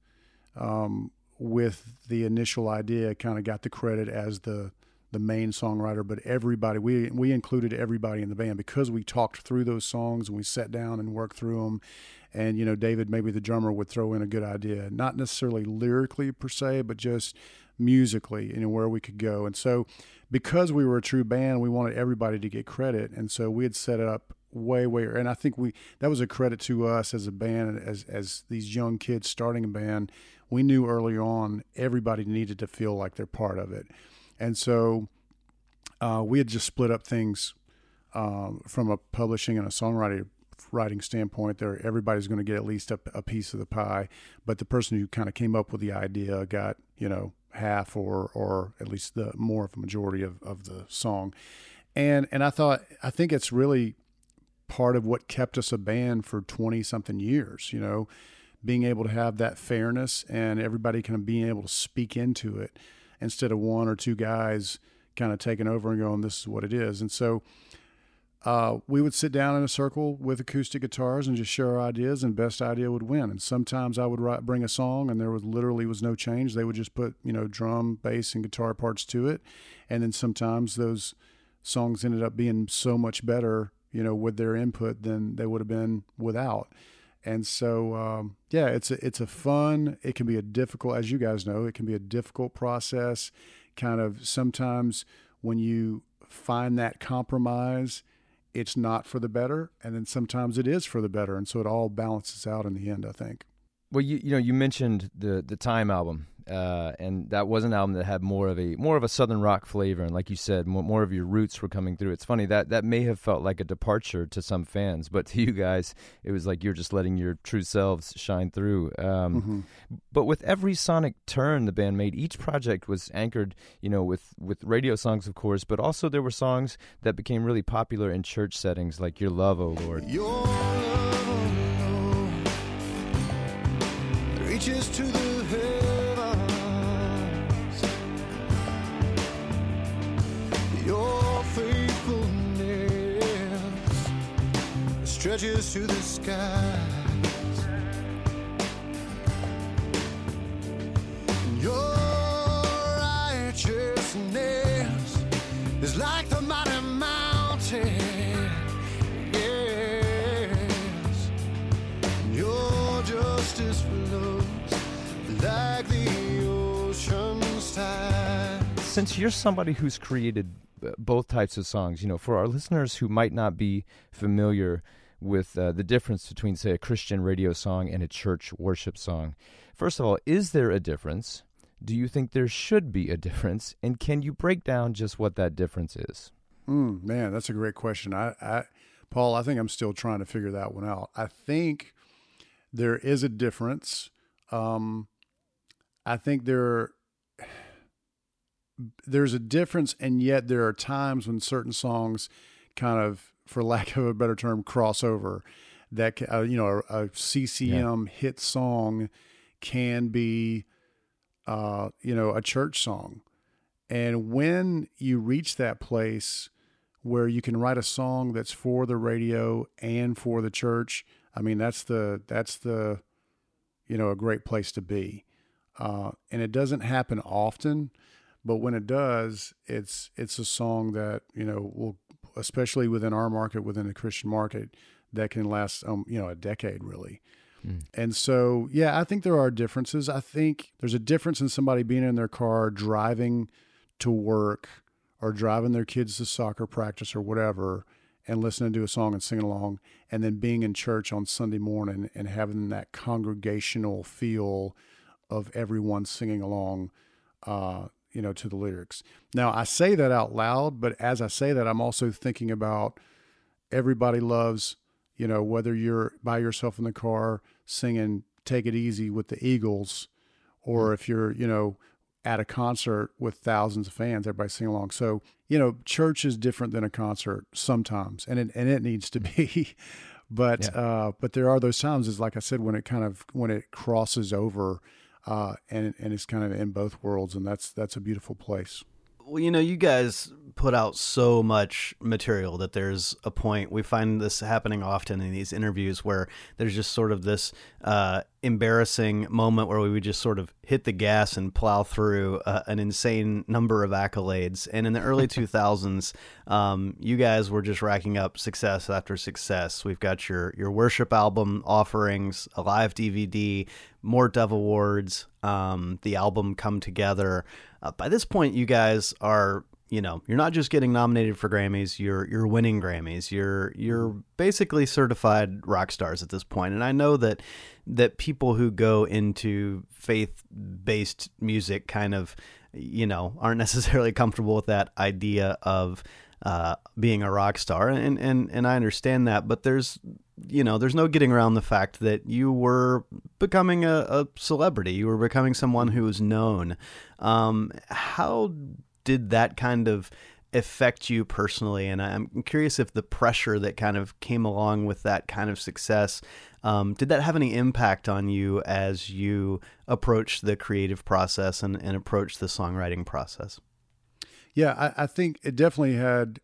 um, with the initial idea kind of got the credit as the the main songwriter, but everybody we we included everybody in the band because we talked through those songs and we sat down and worked through them and you know David maybe the drummer would throw in a good idea not necessarily lyrically per se but just musically you know where we could go. And so because we were a true band we wanted everybody to get credit. And so we had set it up way way and I think we that was a credit to us as a band as as these young kids starting a band. We knew early on everybody needed to feel like they're part of it and so uh, we had just split up things um, from a publishing and a songwriting writing standpoint, there everybody's going to get at least a, a, piece of the pie. But the person who kind of came up with the idea got you know half or or at least the more of a majority of, of the song. And and I thought I think it's really part of what kept us a band for twenty something years. You know, being able to have that fairness and everybody kind of being able to speak into it instead of one or two guys kind of taking over and going, "This is what it is." And so uh, we would sit down in a circle with acoustic guitars and just share our ideas, and best idea would win. And sometimes I would write, bring a song, and there was literally was no change. They would just put you know drum, bass, and guitar parts to it, and then sometimes those songs ended up being so much better, you know, with their input than they would have been without. And so, um, yeah, it's a, it's a fun. It can be a difficult, as you guys know, it can be a difficult process. Kind of sometimes when you find that compromise it's not for the better, and then sometimes it is for the better, and so it all balances out in the end. I think. Well, you you know you mentioned the the Time album, uh, and that was an album that had more of a more of a southern rock flavor, and like you said, more, more of your roots were coming through. It's funny that that may have felt like a departure to some fans, but to you guys, it was like you're just letting your true selves shine through. Um, mm-hmm. But with every sonic turn the band made, each project was anchored, you know, with with radio songs, of course, but also there were songs that became really popular in church settings, like "Your Love, O oh Lord." reaches to the heavens. Stretches to the skies. Your righteousness is like the mighty mountain. Yes, your justice flows like the ocean's tide. Since you're somebody who's created uh, both types of songs. You know, for our listeners who might not be familiar with uh, the difference between, say, a Christian radio song and a church worship song. First of all, is there a difference? Do you think there should be a difference? And can you break down just what that difference is? Mm, man, that's a great question. I, I, Paul, I think I'm still trying to figure that one out. I think there is a difference. Um, I think there there's a difference, and yet there are times when certain songs kind of, for lack of a better term, crossover. That uh, you know, a, a CCM yeah. hit song can be, uh, you know, a church song, and when you reach that place where you can write a song that's for the radio and for the church, I mean, that's the that's the, you know, a great place to be. Uh, and it doesn't happen often, but when it does, it's it's a song that you know will, especially within our market, within the Christian market, that can last um, you know a decade really. Mm. And so, yeah, I think there are differences. I think there's a difference in somebody being in their car driving to work or driving their kids to soccer practice or whatever and listening to a song and singing along, and then being in church on Sunday morning and having that congregational feel of everyone singing along. Uh, you know, to the lyrics. Now, I say that out loud, but as I say that, I'm also thinking about everybody loves, you know, whether you're by yourself in the car singing Take It Easy with the Eagles, or mm. if you're, you know, at a concert with thousands of fans, everybody sing along. So, you know, church is different than a concert sometimes, and it, and it needs to be. but yeah. uh, but there are those times, is like I said, when it kind of when it crosses over uh, and and it's kind of in both worlds, and that's that's a beautiful place. Well, you know, you guys put out so much material that there's a point we find this happening often in these interviews where there's just sort of this uh, embarrassing moment where we would just sort of hit the gas and plow through uh, an insane number of accolades. And in the early 2000s, um, you guys were just racking up success after success. We've got your your worship album offerings, a live DVD, more Dove Awards, um, the album Come Together. Uh, by this point, you guys are you know you're not just getting nominated for Grammys you're you're winning Grammys you're you're basically certified rock stars at this point. and I know that that people who go into faith based music kind of you know aren't necessarily comfortable with that idea of uh, being a rock star and, and and I understand that but there's you know there's no getting around the fact that you were becoming a, a celebrity you were becoming someone who was known um, how did that kind of affect you personally? And I'm curious if the pressure that kind of came along with that kind of success um, did that have any impact on you as you approached the creative process and, and approach the songwriting process? Yeah, I, I think it definitely had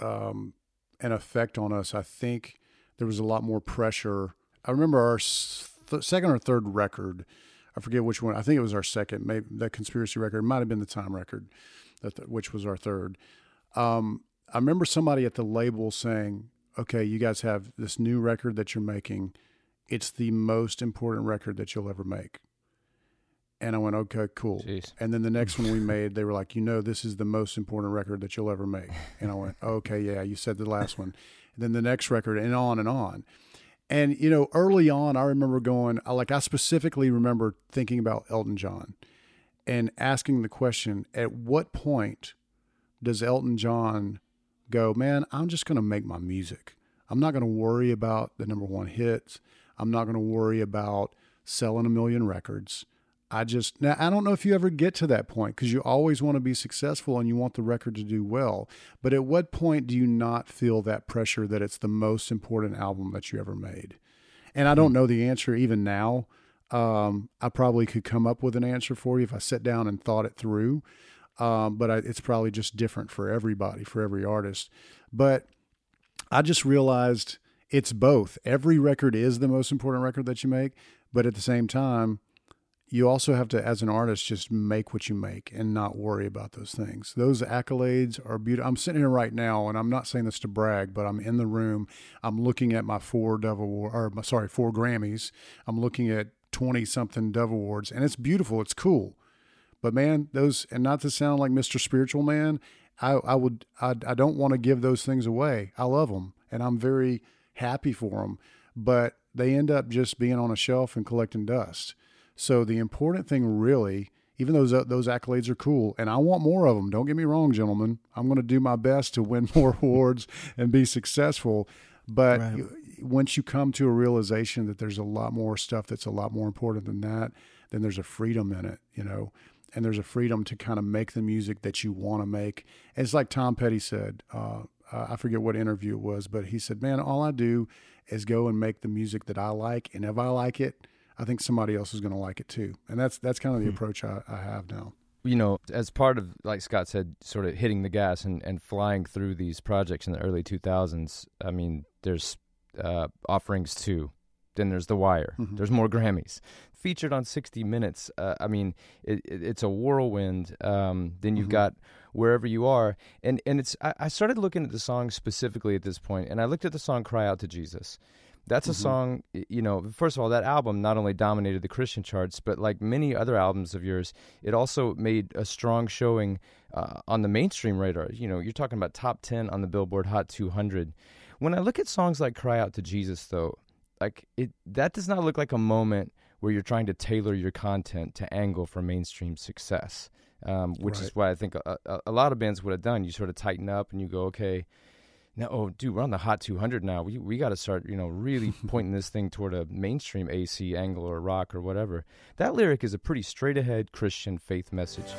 um, an effect on us. I think there was a lot more pressure. I remember our th- second or third record. I forget which one. I think it was our second. Maybe that conspiracy record might have been the time record that which was our third. Um, I remember somebody at the label saying, "Okay, you guys have this new record that you're making. It's the most important record that you'll ever make." And I went, "Okay, cool." Jeez. And then the next one we made, they were like, "You know, this is the most important record that you'll ever make." And I went, "Okay, yeah, you said the last one." And then the next record, and on and on. And you know, early on, I remember going, like, I specifically remember thinking about Elton John and asking the question at what point does Elton John go, man, I'm just going to make my music. I'm not going to worry about the number one hits. I'm not going to worry about selling a million records. I just, now, I don't know if you ever get to that point because you always want to be successful and you want the record to do well. But at what point do you not feel that pressure that it's the most important album that you ever made? And I don't hmm. know the answer even now. Um, I probably could come up with an answer for you if I sat down and thought it through. Um, but I, it's probably just different for everybody, for every artist. But I just realized it's both. Every record is the most important record that you make, but at the same time, you also have to, as an artist, just make what you make and not worry about those things. Those accolades are beautiful. I'm sitting here right now, and I'm not saying this to brag, but I'm in the room. I'm looking at my four Dove Award, or sorry, four Grammys. I'm looking at 20 something Dove Awards, and it's beautiful. It's cool. But man, those, and not to sound like Mr. Spiritual Man, I, I would I, I don't want to give those things away. I love them and I'm very happy for them, but they end up just being on a shelf and collecting dust. So the important thing really, even though those those accolades are cool, and I want more of them. Don't get me wrong, gentlemen. I'm going to do my best to win more awards and be successful. But right. once you come to a realization that there's a lot more stuff that's a lot more important than that, then there's a freedom in it, you know and there's a freedom to kind of make the music that you want to make. It's like Tom Petty said. Uh, I forget what interview it was, but he said, "Man, all I do is go and make the music that I like, and if I like it, I think somebody else is going to like it too." And that's that's kind of the hmm. approach I, I have now you know, as part of, like Scott said, sort of hitting the gas and, and flying through these projects in the early 2000s, I mean, there's uh, offerings too. Then there's The Wire. Mm-hmm. There's more Grammys featured on 60 Minutes. Uh, I mean, it, it, it's a whirlwind. Um, then you've mm-hmm. got wherever you are, and and it's. I, I, started looking at the song specifically at this point, and I looked at the song "Cry Out to Jesus." That's mm-hmm. a song, you know. First of all, that album not only dominated the Christian charts, but like many other albums of yours, it also made a strong showing uh, on the mainstream radar. You know, you're talking about top 10 on the Billboard Hot 200. When I look at songs like "Cry Out to Jesus," though, like it, that does not look like a moment where you're trying to tailor your content to angle for mainstream success, um, which right. is what I think a, a, a, lot of bands would have done. You sort of tighten up and you go, okay, now, oh, dude, we're on the hot 200 now. We we got to start, you know, really pointing this thing toward a mainstream AC angle or rock or whatever. That lyric is a pretty straight ahead Christian faith message.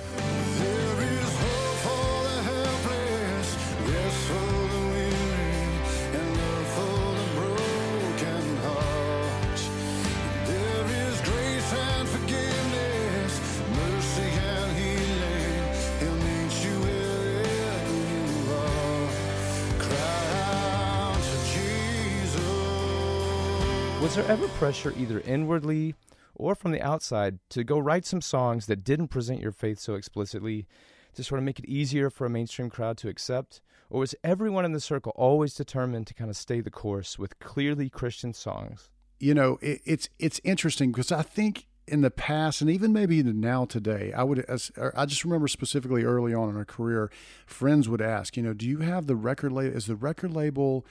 There ever pressure, either inwardly or from the outside, to go write some songs that didn't present your faith so explicitly to sort of make it easier for a mainstream crowd to accept? Or was everyone in the circle always determined to kind of stay the course with clearly Christian songs? You know, it, it's it's interesting because I think in the past and even maybe now today, I would as, er, I just remember specifically early on in our career, friends would ask, you know, do you have the record label? Is the record label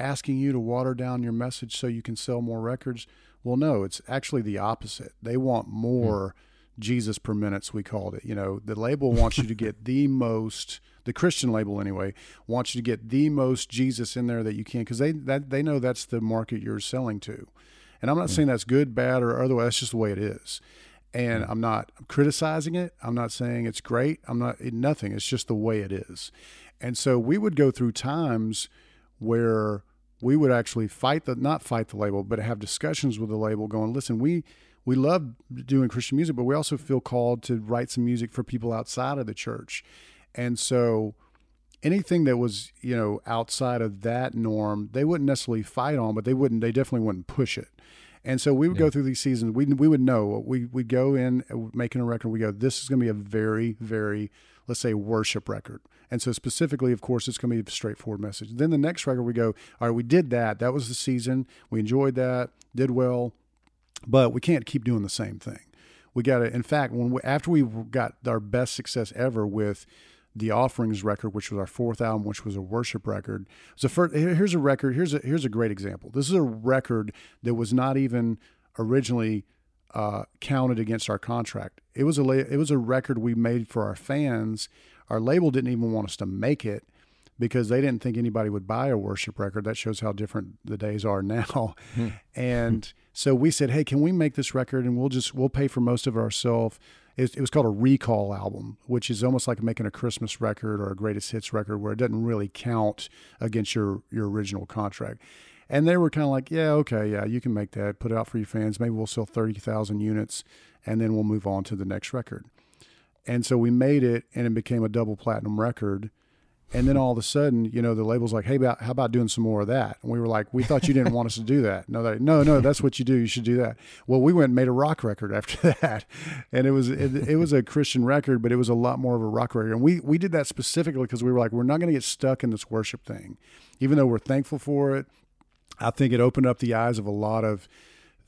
asking you to water down your message so you can sell more records. Well, no, it's actually the opposite. They want more mm. Jesus per minutes, we called it. You know, the label wants you to get the most, the Christian label anyway, wants you to get the most Jesus in there that you can because they that they know that's the market you're selling to. And I'm not mm. saying that's good, bad, or otherwise. That's just the way it is. And mm. I'm not criticizing it. I'm not saying it's great. I'm not nothing. It's just the way it is. And so we would go through times where we would actually fight the not fight the label, but have discussions with the label, going, listen, we we love doing Christian music, but we also feel called to write some music for people outside of the church, and so anything that was you know outside of that norm, they wouldn't necessarily fight on, but they wouldn't they definitely wouldn't push it. And so we would yeah. go through these seasons. We we would know we we'd go in uh, making a record. We go, this is going to be a very very let's say worship record. And so specifically, of course, it's going to be a straightforward message. Then the next record we go, all right, we did that. That was the season. We enjoyed that, did well, but we can't keep doing the same thing. We got to, in fact, when we, after we got our best success ever with the offerings record, which was our fourth album, which was a worship record. So first, here's a record. Here's a here's a great example. This is a record that was not even originally uh, counted against our contract. It was a it was a record we made for our fans. Our label didn't even want us to make it because they didn't think anybody would buy a worship record. That shows how different the days are now. Hmm. and so we said, "Hey, can we make this record and we'll just we'll pay for most of it ourselves." It, it was called a recall album, which is almost like making a Christmas record or a greatest hits record, where it doesn't really count against your your original contract. And they were kind of like, yeah, okay, yeah, you can make that, put it out for your fans. Maybe we'll sell 30,000 units and then we'll move on to the next record. And so we made it and it became a double platinum record. And then all of a sudden, you know, the label's like, "Hey, how about doing some more of that?" And we were like, "We thought you didn't want us to do that." No, no, no, that's what you do. You should do that. Well, we went and made a rock record after that, and it was it, it was a Christian record, but it was a lot more of a rock record. And we we did that specifically because we were like, we're not going to get stuck in this worship thing, even though we're thankful for it. I think it opened up the eyes of a lot of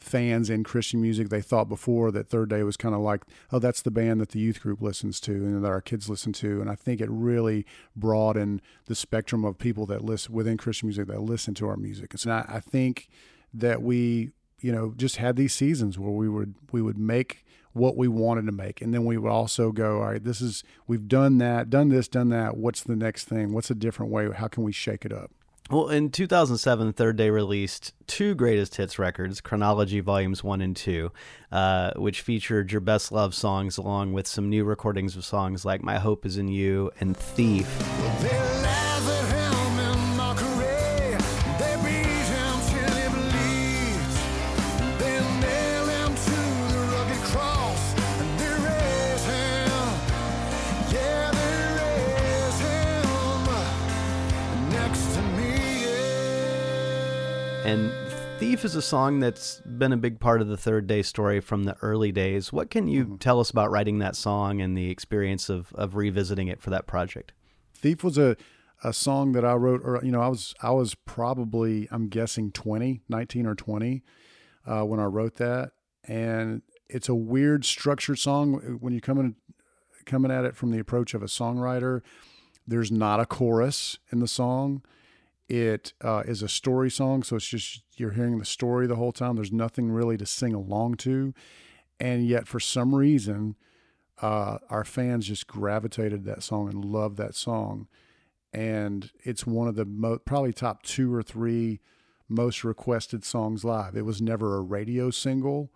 fans in Christian music. They thought before that Third Day was kind of like, oh, that's the band that the youth group listens to and that our kids listen to. And I think it really broadened the spectrum of people that listen within Christian music that listen to our music. And so I, I think that we, you know, just had these seasons where we would we would make what we wanted to make, and then we would also go, all right, this is we've done that, done this, done that. What's the next thing? What's a different way? How can we shake it up? Well, in 2007, Third Day released two greatest hits records, Chronology Volumes 1 and 2, uh, which featured your best love songs along with some new recordings of songs like My Hope Is in You and Thief. And Thief is a song that's been a big part of the Third Day story from the early days. What can you mm-hmm. tell us about writing that song and the experience of, of revisiting it for that project? Thief was a, a song that I wrote, or, you know, I was, I was probably, I'm guessing 20, 19 or 20 uh, when I wrote that. And it's a weird structured song when you're coming, coming at it from the approach of a songwriter. There's not a chorus in the song it uh, is a story song, so it's just you're hearing the story the whole time. There's nothing really to sing along to, and yet for some reason, uh, our fans just gravitated that song and loved that song, and it's one of the mo- probably top two or three most requested songs live. It was never a radio single,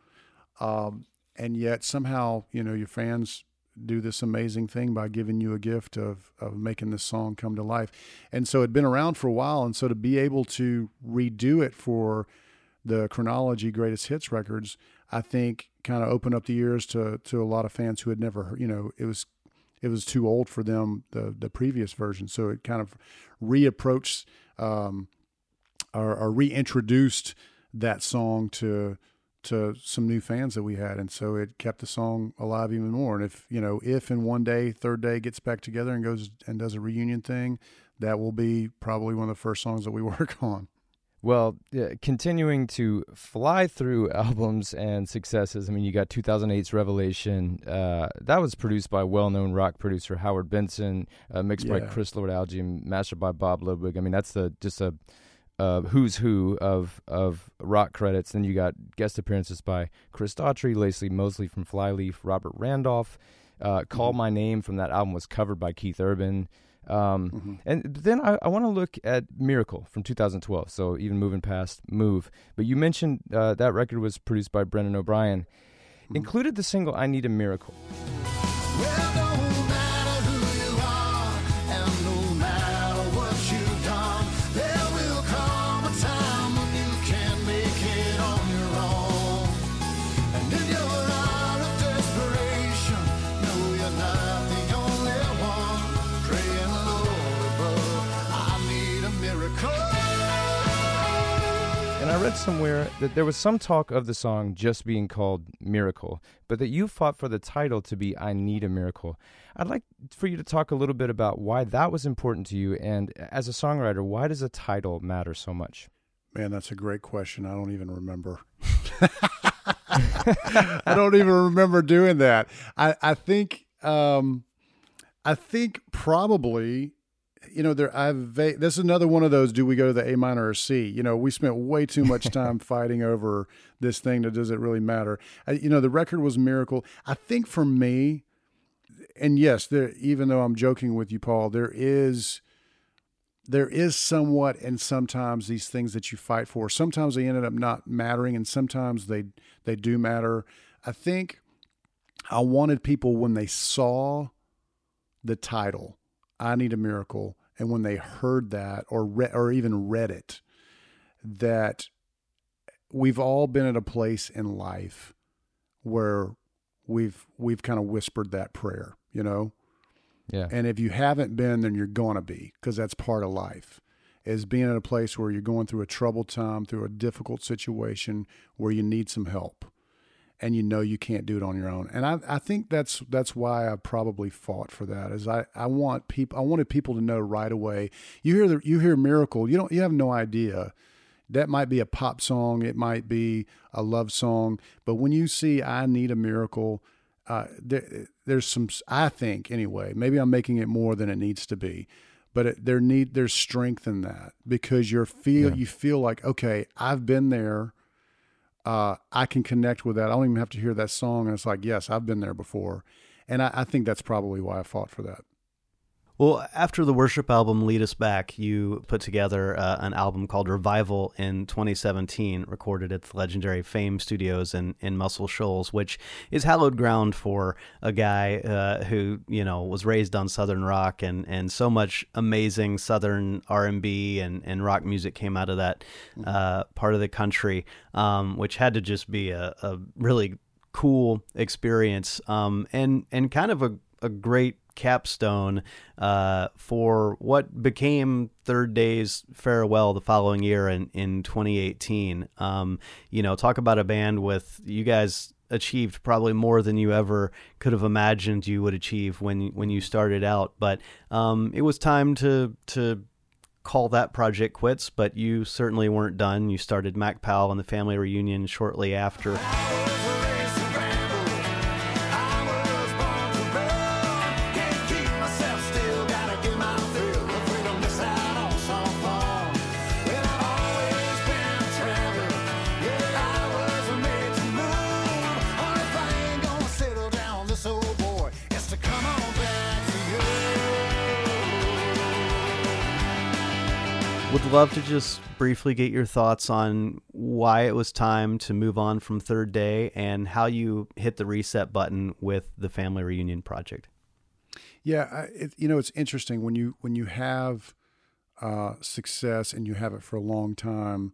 um, and yet somehow you know your fans do this amazing thing by giving you a gift of of making this song come to life. And so it'd been around for a while, and so to be able to redo it for the chronology greatest hits records, I think kind of opened up the ears to to a lot of fans who had never heard, you know, it was it was too old for them the the previous version. So it kind of reapproached um, or, or reintroduced that song to to some new fans that we had, and so it kept the song alive even more. And if you know, if in one day, third day gets back together and goes and does a reunion thing, that will be probably one of the first songs that we work on. Well, continuing to fly through albums and successes. I mean, you got 2008's Revelation. Uh, that was produced by well-known rock producer Howard Benson, uh, mixed yeah. by Chris Lord-Alge, mastered by Bob Ludwig. I mean, that's the just a uh, who's who of of rock credits. Then you got guest appearances by Chris Daughtry, Lacey Mosley from Flyleaf, Robert Randolph. Uh, Call mm-hmm. My Name from that album was covered by Keith Urban. Um, mm-hmm. And then I, I want to look at Miracle from 2012. So even moving past Move, but you mentioned uh, that record was produced by Brendan O'Brien. Mm-hmm. Included the single "I Need a Miracle." Well, read somewhere that there was some talk of the song just being called Miracle, but that you fought for the title to be I Need a Miracle. I'd like for you to talk a little bit about why that was important to you, and as a songwriter, why does a title matter so much? Man, that's a great question. I don't even remember. I don't even remember doing that. I, I think um, I think probably you know, there I've this is another one of those. Do we go to the A minor or C? You know, we spent way too much time fighting over this thing. That does it really matter? I, you know, the record was miracle. I think for me, and yes, there. Even though I'm joking with you, Paul, there is there is somewhat and sometimes these things that you fight for sometimes they ended up not mattering and sometimes they they do matter i think i wanted people when they saw the title I need a miracle. And when they heard that or re- or even read it, that we've all been at a place in life where we've we've kind of whispered that prayer, you know? Yeah. And if you haven't been, then you're going to be because that's part of life. Is being at a place where you're going through a troubled time, through a difficult situation where you need some help and you know you can't do it on your own. And I, I think that's that's why I probably fought for that. Is I, I want people I wanted people to know right away. You hear the you hear miracle, you don't you have no idea. that might be a pop song, it might be a love song, but when you see "I Need a Miracle," uh, there, there's some. I think anyway. Maybe I'm making it more than it needs to be, but it, there need there's strength in that because you're feel yeah. you feel like okay, I've been there. Uh, I can connect with that. I don't even have to hear that song, and it's like, yes, I've been there before, and I, I think that's probably why I fought for that. Well, after the worship album Lead Us Back, you put together uh, an album called Revival in 2017, recorded at the legendary Fame Studios in, in Muscle Shoals, which is hallowed ground for a guy uh, who, you know, was raised on Southern rock and, and so much amazing Southern R&B and, and rock music came out of that uh, part of the country, um, which had to just be a, a really cool experience um, and, and kind of a, a great capstone uh, for what became Third Day's farewell the following year in, in 2018. Um, you know, talk about a band with you guys achieved probably more than you ever could have imagined you would achieve when when you started out. But um, it was time to to call that project quits. But you certainly weren't done. You started Mac Powell and the Family Reunion shortly after. Love to just briefly get your thoughts on why it was time to move on from Third Day and how you hit the reset button with the Family Reunion Project. Yeah, it, you know it's interesting when you when you have uh, success and you have it for a long time,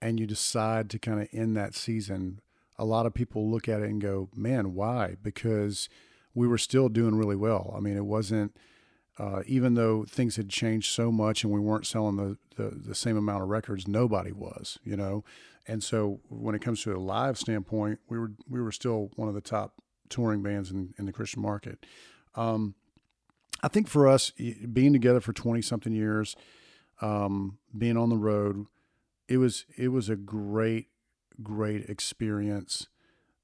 and you decide to kind of end that season. A lot of people look at it and go, "Man, why?" Because we were still doing really well. I mean, it wasn't uh, even though things had changed so much and we weren't selling the, the, the, same amount of records, nobody was, you know. And so when it comes to a live standpoint, we were we were still one of the top touring bands in, in the Christian market. Um, I think for us, being together for twenty something years, um, being on the road, it was it was a great great experience.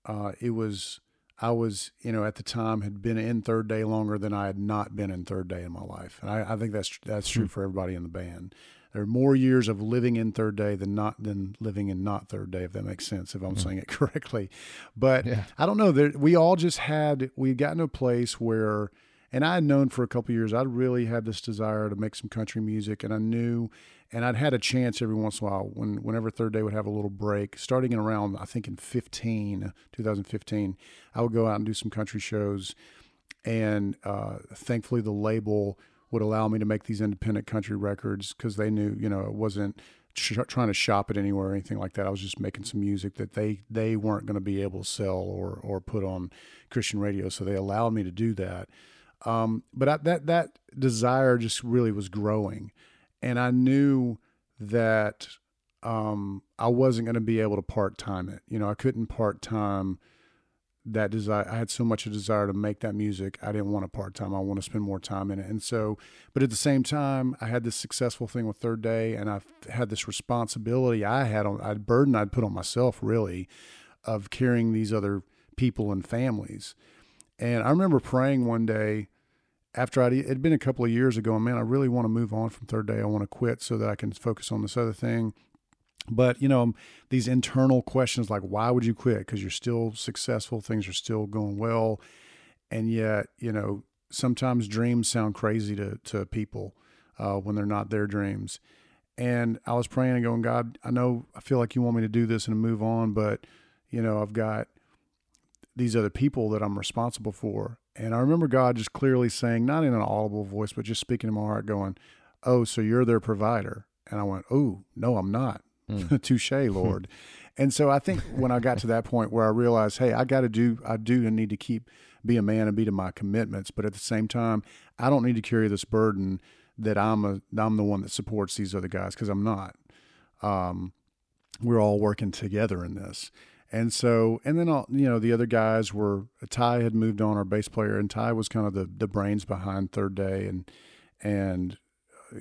Uh, it was I was, you know, at the time had been in third day longer than I had not been in third day in my life, and I, I think that's that's true hmm. for everybody in the band. There are more years of living in third day than not than living in not third day, if that makes sense, if I'm mm saying it correctly. But yeah. I don't know. There, we all just had we had gotten a place where, and I had known for a couple years, I really had this desire to make some country music, and I knew and I'd had a chance every once in a while when whenever Third Day would have a little break, starting in around I think in 15, 2015, I would go out and do some country shows, and uh, thankfully the label would allow me to make these independent country records because they knew you know it wasn't trying to shop it anywhere or anything like that. I was just making some music that they they weren't going to be able to sell or or put on Christian radio, so they allowed me to do that. Um, but I, that that desire just really was growing and I knew that um, I wasn't going to be able to part time it. You know, I couldn't part time that desire. I had so much a desire to make that music. I didn't want to part time. I want to spend more time in it. And so, but at the same time, I had this successful thing with Third Day, and I had this responsibility I had on, a burden I'd put on myself really, of carrying these other people and families. And I remember praying one day after I'd, it'd been a couple of years ago, and man, I really want to move on from third day. I want to quit so that I can focus on this other thing. But, you know, these internal questions like, why would you quit? Because you're still successful, things are still going well. And yet, you know, sometimes dreams sound crazy to, to people uh, when they're not their dreams. And I was praying and going, God, I know I feel like you want me to do this and move on, but, you know, I've got these other people that I'm responsible for. And I remember God just clearly saying, not in an audible voice, but just speaking in my heart, going, Oh, so you're their provider. And I went, Oh, no, I'm not. Mm. Touche, Lord. and so I think when I got to that point where I realized, hey, I got to do, I do need to keep, be a man and be to my commitments. But at the same time, I don't need to carry this burden that I'm a, I'm the one that supports these other guys because I'm not. Um, we're all working together in this. And so, and then all, you know, the other guys were Ty had moved on, our bass player, and Ty was kind of the the brains behind Third Day, and and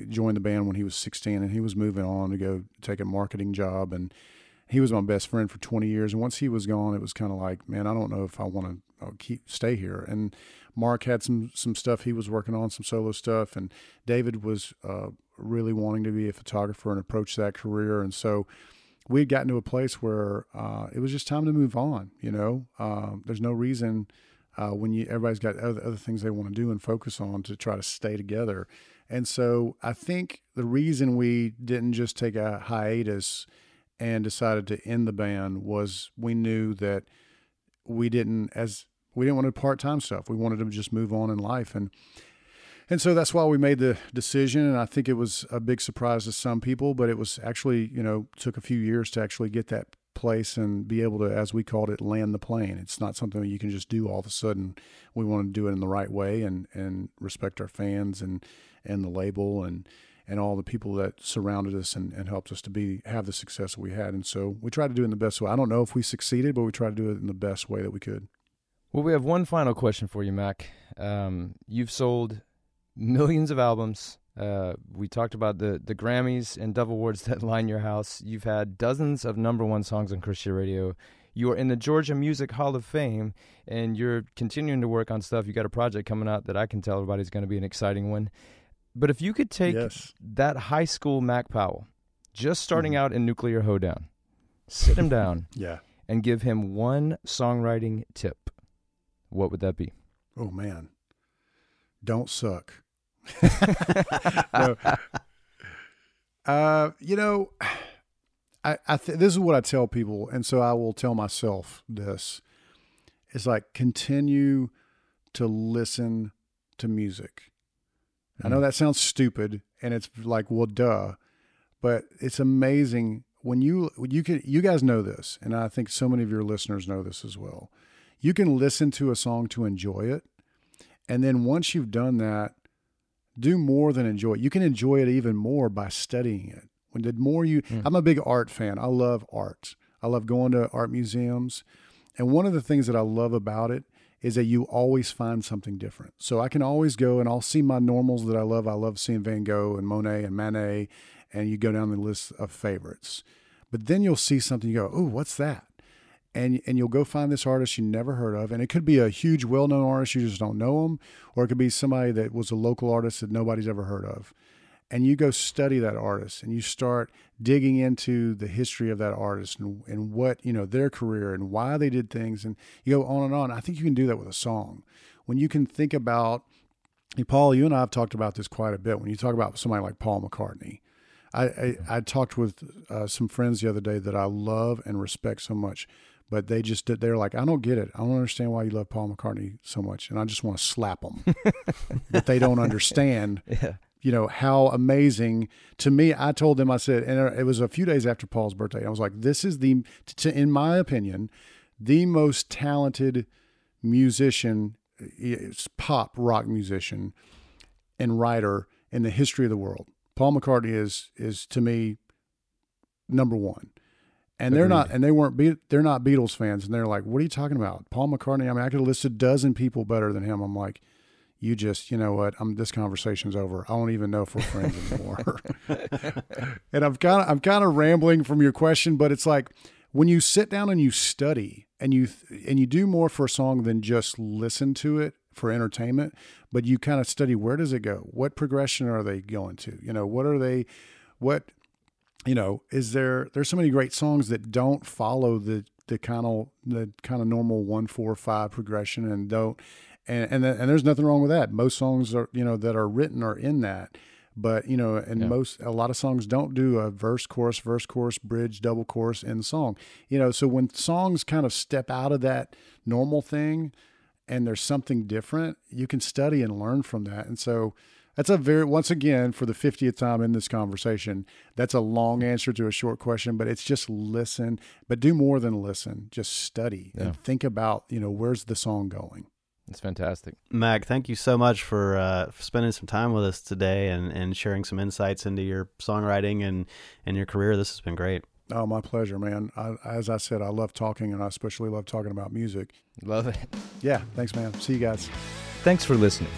joined the band when he was 16, and he was moving on to go take a marketing job. And he was my best friend for 20 years. And once he was gone, it was kind of like, man, I don't know if I want to uh, keep stay here. And Mark had some some stuff he was working on, some solo stuff, and David was uh, really wanting to be a photographer and approach that career. And so we had gotten to a place where uh, it was just time to move on. You know, uh, there's no reason uh, when you everybody's got other, other things they want to do and focus on to try to stay together. And so I think the reason we didn't just take a hiatus and decided to end the band was we knew that we didn't as we didn't want to part time stuff. We wanted to just move on in life and and so that's why we made the decision and I think it was a big surprise to some people, but it was actually, you know, took a few years to actually get that place and be able to, as we called it, land the plane. It's not something you can just do all of a sudden. We want to do it in the right way and, and respect our fans and, and the label and, and all the people that surrounded us and, and helped us to be have the success that we had. And so we tried to do it in the best way. I don't know if we succeeded, but we tried to do it in the best way that we could. Well, we have one final question for you, Mac. Um, you've sold millions of albums. Uh, we talked about the the Grammys and Dove Awards that line your house. You've had dozens of number one songs on Christian radio. You are in the Georgia Music Hall of Fame, and you're continuing to work on stuff. You got a project coming out that I can tell everybody's going to be an exciting one. But if you could take Yes. that high school Mac Powell, just starting Mhm. out in Nuclear Hoedown, sit him down Yeah. and give him one songwriting tip, what would that be? Oh man. Don't suck. no. Uh, you know, I, I th- this is what I tell people, and so I will tell myself this: is like continue to listen to music. I know that sounds stupid, and it's like, well, duh, but it's amazing when you you can. You guys know this, and I think so many of your listeners know this as well. You can listen to a song to enjoy it, and then once you've done that, do more than enjoy it. You can enjoy it even more by studying it. When the more you, hmm. I'm a big art fan. I love art. I love going to art museums. And one of the things that I love about it is that you always find something different. So I can always go and I'll see my normals that I love. I love seeing Van Gogh and Monet and Manet, and you go down the list of favorites. But then you'll see something you go, oh, what's that? And and you'll go find this artist you never heard of, and it could be a huge, well-known artist you just don't know them, or it could be somebody that was a local artist that nobody's ever heard of, and you go study that artist, and you start digging into the history of that artist and and what you know their career and why they did things, and you go on and on. I think you can do that with a song when you can think about. Paul, you and I have talked about this quite a bit. When you talk about somebody like Paul McCartney, I, I, I talked with uh, some friends the other day that I love and respect so much, but they just they're like, I don't get it. I don't understand why you love Paul McCartney so much, and I just want to slap them. but they don't understand, Yeah. you know, how amazing. To me, I told them, I said, and it was a few days after Paul's birthday. I was like, this is the, to, in my opinion, the most talented musician, it's pop rock musician, and writer in the history of the world. Paul McCartney is is to me number one. And they're not, and they weren't, Be- they're not Beatles fans, and they're like, "What are you talking about, Paul McCartney?" I mean, I could have listed a dozen people better than him. I'm like, "You just, you know what? I'm this conversation's over. I don't even know if we're friends anymore." and I'm kind of, I'm kind of rambling from your question, but it's like when you sit down and you study and you and you do more for a song than just listen to it for entertainment, but you kind of study where does it go? What progression are they going to? You know, what are they what you know, is there there's so many great songs that don't follow the the kind of the kind of normal one four five progression and don't and and and there's nothing wrong with that. Most songs are you know that are written are in that. But you know, and Yeah. most a lot of songs don't do a verse, chorus, verse, chorus, bridge, double chorus in song. You know, so when songs kind of step out of that normal thing, and there's something different, you can study and learn from that. And so that's a very, once again, for the 50th time in this conversation, that's a long answer to a short question, but it's just listen, but do more than listen. Just study Yeah. and think about, you know, where's the song going? It's fantastic. Mac, thank you so much for, uh, for spending some time with us today and, and sharing some insights into your songwriting and, and your career. This has been great. Oh, my pleasure, man. I, as I said, I love talking and I especially love talking about music. Love it. Yeah. Thanks, man. See you guys. Thanks for listening.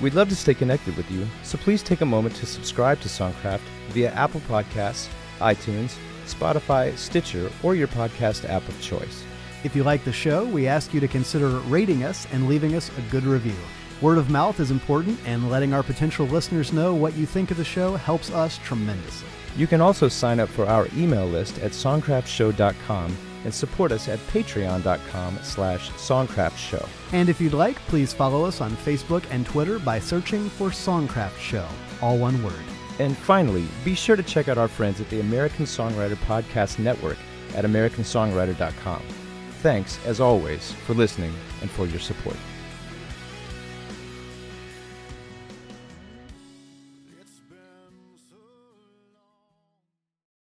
We'd love to stay connected with you, so please take a moment to subscribe to Songcraft via Apple Podcasts, iTunes, Spotify, Stitcher, or your podcast app of choice. If you like the show, we ask you to consider rating us and leaving us a good review. Word of mouth is important, and letting our potential listeners know what you think of the show helps us tremendously. You can also sign up for our email list at songcraftshow.com and support us at patreon.com slash songcraftshow. And if you'd like, please follow us on Facebook and Twitter by searching for Songcraft Show, all one word. And finally, be sure to check out our friends at the American Songwriter Podcast Network at americansongwriter.com. Thanks, as always, for listening and for your support.